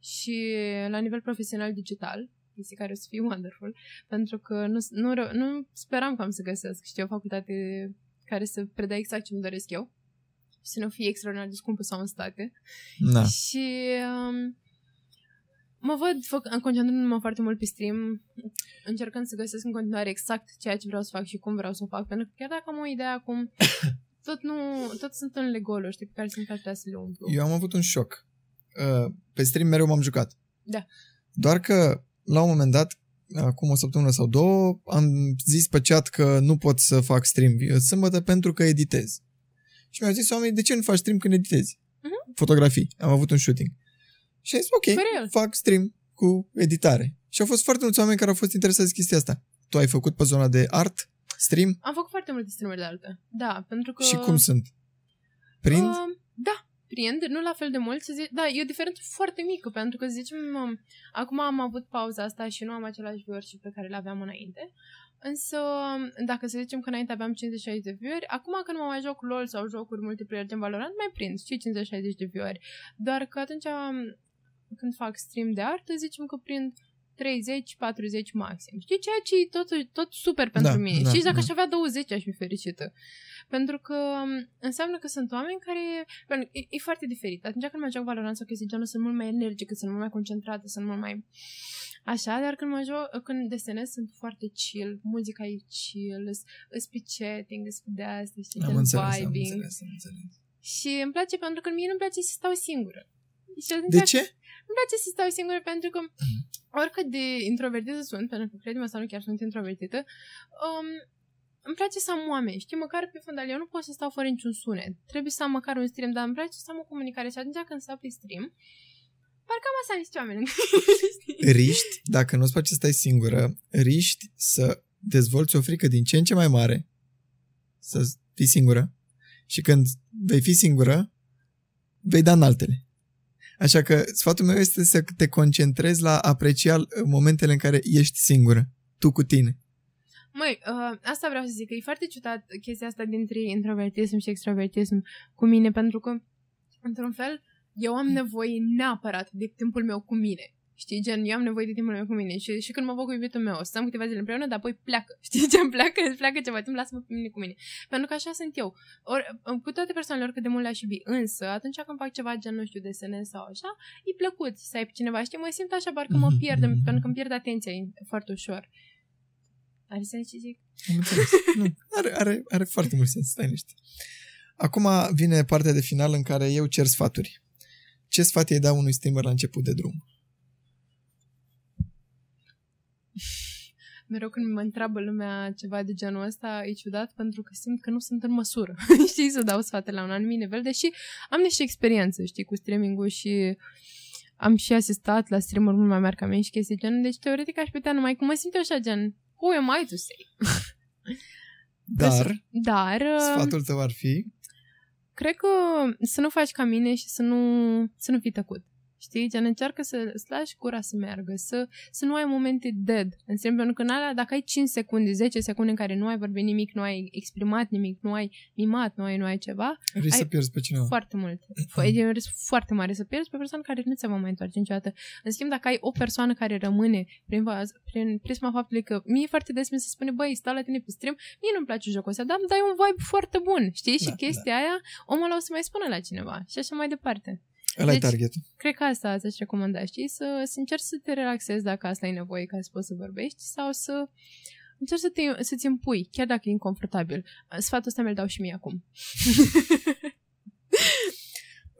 Și la nivel profesional digital, chestii care o să fie <laughs> wonderful, pentru că nu, nu, ră- nu speram că am să găsesc, știi, o facultate care să predea exact ce îmi doresc eu și să nu fie extraordinar de scumpă sau în state. Da. Și um, mă văd făc, concentrându-mă foarte mult pe stream, încercând să găsesc în continuare exact ceea ce vreau să fac și cum vreau să o fac, pentru că chiar dacă am o idee acum, <coughs> tot, nu, tot sunt unele goluri, știi, pe care sunt aș vrea să le umplu. Eu am avut un șoc. Uh, Pe stream mereu m-am jucat. Da. Doar că, la un moment dat, acum o săptămână sau două, am zis pe chat că nu pot să fac stream sâmbătă pentru că editez. Și mi-au zis oamenii, de ce nu faci stream când editezi? Mhm. Fotografii. Am avut un shooting. Și am zis, ok, For real. fac stream cu editare. Și au fost foarte mulți oameni care au fost interesați de chestia asta. Tu ai făcut pe zona de art, stream Am făcut foarte multe streamuri de altă. Da, pentru că... și cum sunt? Prind? Uh, da, prind, nu la fel de mult. Să zic, da, e o diferență foarte mică, pentru că, zicem, um, acum am avut pauza asta și nu am același viewership pe care le aveam înainte. Însă, dacă să zicem că înainte aveam 50-60 de vieweri, acum când mă mai joc LOL sau jocuri multiplayer gen Valorant, mai prind, știi, 50-60 de vieweri. Doar că atunci um, când fac stream de artă, zicem că prind 30-40 maxim. Știi, ceea ce e tot, tot super pentru Da, mine. da, Știi, dacă da. aș avea 20, aș fi fericită. Pentru că um, înseamnă că sunt oameni care... pentru- E, e foarte diferit. Atunci când mă joc Valorant sau chestii de genul, sunt mult mai energică, sunt mult mai concentrată, sunt mult mai... Așa, dar când mă joc, când desenez, sunt foarte chill, muzica e chill, îs pe chatting, îs pe de astea, știi, Am gen înțeles, am vibing. înțeles, am înțeles. Și îmi place pentru că mie nu-mi place să stau singură. Și atunci De ce? îmi place să stau singură pentru că oricât de introvertită sunt, pentru că crede-mă sau nu chiar sunt introvertită, um, îmi place să am oameni, știi, măcar pe fundal, eu nu pot să stau fără niciun sunet. Trebuie să am măcar un stream, dar îmi place să am o comunicare și atunci când stau pe stream, parcă am asta niște oameni. Știi? <laughs> riști, dacă nu-ți place să stai singură, riști să dezvolți o frică din ce în ce mai mare, să fii singură, și când vei fi singură, vei da în altele. Așa că sfatul meu este să te concentrezi la aprecia momentele în care ești singură, tu cu tine. Măi, uh, asta vreau să zic, că e foarte ciudat chestia asta dintre introvertism și extrovertism cu mine, pentru că, într-un fel, eu am nevoie neapărat de timpul meu cu mine. Știi, gen, eu am nevoie de timpul meu cu mine și, și când mă văd cu iubitul meu, stăm câteva zile împreună, dar apoi pleacă. <laughs> Știi, gen, pleacă, îți pleacă ceva timp, lasă-mă pe mine cu mine. Pentru că așa sunt eu. Or, cu toate persoanele, oricât de mult le-aș iubi. Însă, atunci când fac ceva gen, nu știu, desenez sau așa, e plăcut să ai pe cineva. Știi, mă simt așa, parcă mă pierd, pentru că îmi pierd atenția foarte ușor. Are sens ce zic? Am înțeles. nu, are, are, are foarte mult sens, stai niște. Acum vine partea de final în care eu cer sfaturi. Ce sfat îi da unui streamer la început de drum? <laughs> Mereu când mă întreabă lumea ceva de genul ăsta, e ciudat pentru că simt că nu sunt în măsură, <laughs> știi, să dau sfate la un anumit nivel, deși am niște experiențe, știi, cu streaming-ul și am și asistat la streamer mult mai mari ca mine și chestii de genul, deci teoretic aș putea numai cum mă simt eu așa, gen, who am I to say? <laughs> Dar, Dar, uh, sfatul tău ar fi cred că să nu faci ca mine și să nu, să nu fii tăcut. Știi? Gen, încearcă să îți lași gura să meargă, să, să nu ai momente dead. În sensul, pentru că în alea, dacă ai 5 secunde, 10 secunde în care nu ai vorbit nimic, nu ai exprimat nimic, nu ai mimat, nu ai, nu ai ceva, risc ai să pierzi pe cineva. foarte mult. Fă- E un risc foarte mare să pierzi pe o persoană care nu se va mai întoarce niciodată. În schimb, dacă ai o persoană care rămâne prin, vaz- prin prisma faptului că mie e foarte des mi se spune, băi, stau la tine pe stream, mie nu-mi place jocul ăsta, dar îmi dai un vibe foarte bun, știi? Și Da, chestia aia, omul ăla o să mai spună la cineva și așa mai departe. Ăla Deci- e targetul. Cred că asta ți-aș recomanda, știi? Să, să încerci să te relaxezi dacă asta e nevoie ca să poți să vorbești sau să încerci să te, să-ți impui, chiar dacă e inconfortabil. Sfatul ăsta mi-l dau și mie acum. <laughs>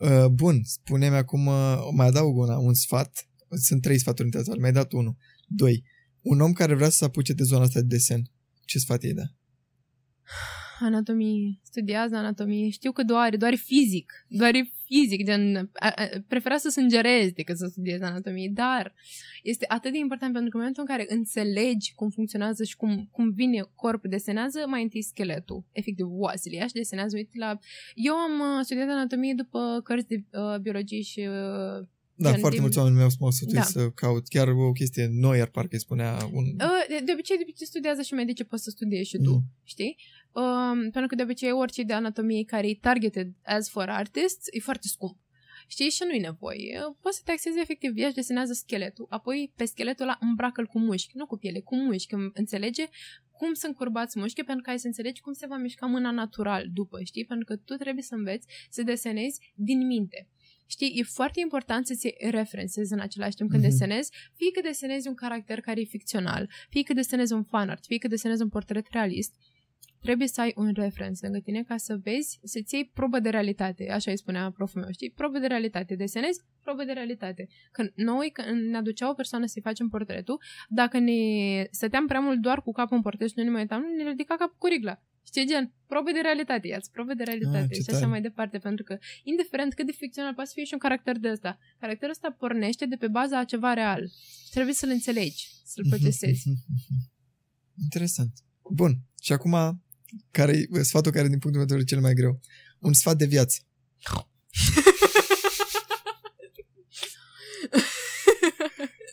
Uh, bun, spune-mi acum, uh, mai adaug una, un sfat. Sunt trei sfaturi interesante, mi-ai dat unul. Doi, un om care vrea să se apuce de zona asta de desen, ce sfat îi da? Anatomie, studiază anatomie. Știu că doare, doare fizic. Doare fizic, gen, a, a, prefera să sângerezi decât să studiezi anatomie, dar este atât de important pentru că în momentul în care înțelegi cum funcționează și cum, cum vine corpul, desenează mai întâi scheletul, efectiv oasele, ia și desenează, uite la... Eu am uh, studiat anatomie după cărți de uh, biologie și uh, Da, Gen, foarte din- mulți oameni mi-au spus să Da. să caut. Chiar o chestie, Noier parcă îi spunea un... Uh, de, de obicei, de obicei studiază și medici, poți să studiezi și tu, Mm. știi? Um, pentru că de obicei orice de anatomie care e targeted as for artists e foarte scump. Știi? Și nu-i nevoie. Poți să te axezi efectiv, ea își desenează scheletul, apoi pe scheletul ăla îmbracă-l cu mușchi, nu cu piele, cu mușchi. Când înțelege cum sunt curbați mușchi, pentru că ai să înțelegi cum se va mișca mâna natural după, știi? Pentru că tu trebuie să înveți să desenezi din minte. Știi, e foarte important să-ți iei references în același timp când Mhm. desenezi, fie că desenezi un caracter care e ficțional, fie că desenezi un fanart, fie că desenezi un portret realist, trebuie să ai un reference lângă tine ca să vezi, să-ți iei probă de realitate. Așa îi spunea proful meu, știi? Probă de realitate. Desenezi, probă de realitate. Când noi, când ne aducea o persoană să-i facem portretul, dacă ne stăteam prea mult doar cu capul în portret și nu ne mai uitam, ne ridica capul cu rigla. Știi, gen, probe de realitate, ia probe de realitate Ah, ce și așa tare. mai departe, pentru că, indiferent cât de ficțional poate să fie și un caracter de ăsta, caracterul ăsta pornește de pe baza a ceva real. Trebuie să-l înțelegi, să-l procesezi. <laughs> Interesant. Bun. Și acum, care e sfatul care din punctul meu de vedere e cel mai greu? Un sfat de viață. <laughs>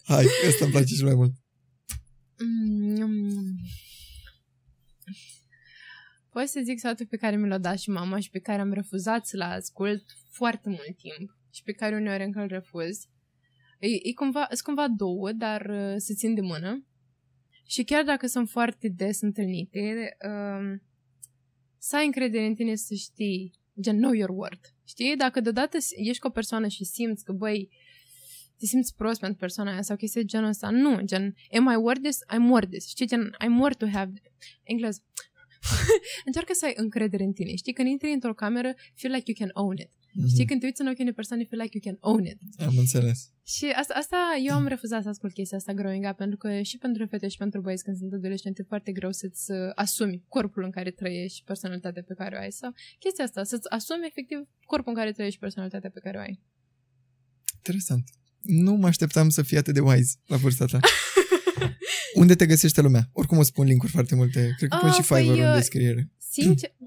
Hai, ăsta îmi place cel mai mult. Mm. Pot să zic sfatul pe care mi l-a dat și mama și pe care am refuzat să-l ascult foarte mult timp și pe care uneori încă îl refuz. E, e cumva, sunt cumva două, dar uh, se țin de mână. Și chiar dacă sunt foarte des întâlnite, um, să ai încredere în tine să știi, gen know your worth. Știi? Dacă deodată ești cu o persoană și simți că, băi, te simți prost pentru persoana aia sau chestii de genul ăsta. Nu, gen, am I worth this? I'm worth this. Știi, gen, I'm worth to have... Englez. <laughs> Încearcă să ai încredere în tine. Știi, când intri într-o cameră, feel like you can own it. Mhm. Știi, când te uiți în ochii unei persoane, feel like you can own it. Am înțeles. Și asta, asta eu am refuzat să ascult chestia asta growing up, pentru că și pentru fete și pentru băieți când sunt adolescente e foarte greu să-ți uh, asumi corpul în care trăiești și personalitatea pe care o ai. Sau chestia asta, să-ți asumi efectiv corpul în care trăiești și personalitatea pe care o ai. Interesant. Nu mă așteptam să fii atât de wise la vârsta ta. <laughs> <laughs> Unde te găsește lumea? Oricum o spun linkuri foarte multe. Cred că pun Ah, și Fiverr păi, în uh, descriere. Sincer... <laughs>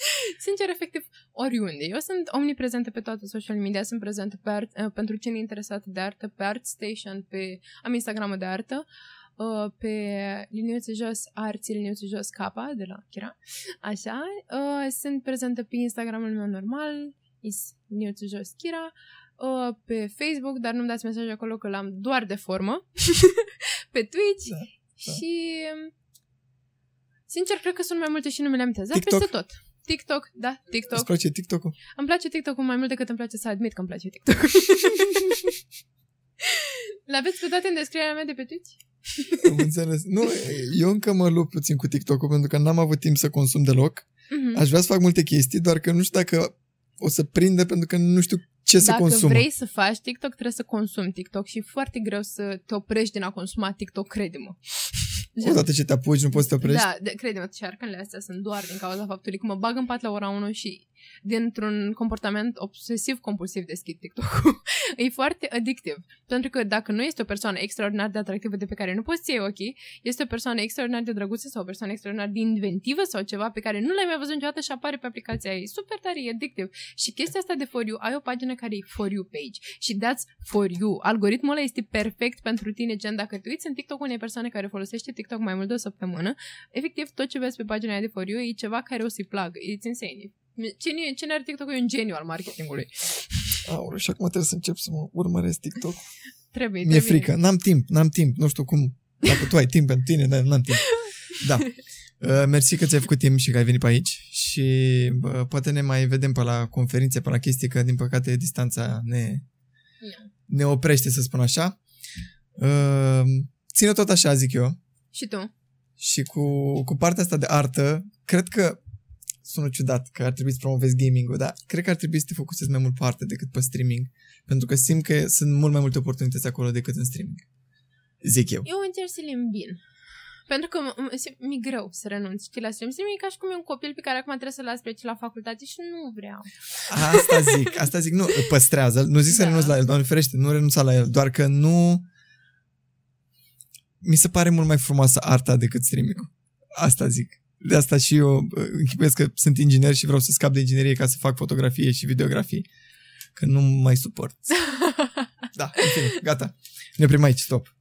<laughs> Sincer, efectiv, oriunde. Eu sunt omniprezentă pe toate social media, sunt prezentă pe art, uh, pentru cine e interesat de artă, pe ArtStation, pe, am Instagramul de artă, uh, pe liniuțe jos arți, liniuțe jos capa, de la Chira. Așa. Uh, sunt prezentă pe Instagramul meu normal, is liniuțe jos Chira, uh, pe Facebook, dar nu-mi dați mesaj acolo că l-am doar de formă, <laughs> pe Twitch Da, da. și... Sincer, cred că sunt mai multe și nu mi le amintesc. Dar TikTok? peste tot. TikTok, da, Îți TikTok. place TikTok-ul? Îmi place TikTok-ul mai mult decât îmi place să admit că îmi place TikTok. <laughs> L-aveți pe toate în descrierea mea de pe Twitch? Am înțeles. Nu, eu încă mă lupt puțin cu TikTok-ul pentru că n-am avut timp să consum deloc. Mhm. Aș vrea să fac multe chestii, doar că nu știu dacă o să prindă pentru că nu știu ce să Dacă consum. vrei să faci TikTok, trebuie să consumi TikTok și e foarte greu să te oprești din a consuma TikTok, crede-mă. Odată ce te apuci, nu poți să te oprești. Da, de, crede-mă, șarcănele astea sunt doar din cauza faptului că mă bag în pat la ora 1 și dintr-un comportament obsesiv-compulsiv deschid TikTok-ul. <laughs> e foarte addictiv. Pentru că dacă nu este o persoană extraordinar de atractivă de pe care nu poți să iei ochii, este o persoană extraordinar de drăguță sau o persoană extraordinar de inventivă sau ceva pe care nu l-ai mai văzut niciodată și apare pe aplicația ei. Super tare, e addictiv. Și chestia asta de For You, ai o pagină care e For You page și that's For You. Algoritmul ăla este perfect pentru tine, gen dacă te uiți în TikTok unei persoane care folosește TikTok mai mult de o săptămână, efectiv tot ce vezi pe pagina aia de For You e ceva care o să-i placă. It's insane. Cine, cine are TikTok e un geniu al marketingului. Aoleu, și acum trebuie să încep să mă urmăresc TikTok. Trebuie, Mi-e trebuie. frică. N-am timp, n-am timp. Nu știu cum. Dacă tu ai timp pentru tine, dar n-am timp. Da. <laughs> Uh, mersi că ți-ai făcut timp și că ai venit pe aici și uh, poate ne mai vedem pe la conferințe, pe la chestii, că din păcate distanța ne, ne oprește, să spun așa. Uh, ține tot așa, zic eu. Și tu? Și cu, cu partea asta de artă, cred că sună ciudat că ar trebui să promovezi gaming-ul, dar cred că ar trebui să te focusezi mai mult pe artă decât pe streaming. Pentru că simt că sunt mult mai multe oportunități acolo decât în streaming. Zic eu. Eu încerc să le îmbin. Pentru că mi-e greu să renunț, știi, la stream. Streaming e ca și cum e un copil pe care acum trebuie să-l las plece la facultate și nu vreau. Asta zic, asta zic, nu, păstrează Nu zic da. să renunț la el, doamne ferește, nu renunța la el, doar că nu... Mi se pare mult mai frumoasă arta decât streaming Asta zic. De asta și eu închipuiesc că sunt inginer și vreau să scap de inginerie ca să fac fotografie și videografie. Că nu mai suport. <laughs> da, în fine, gata. Ne oprim aici, stop.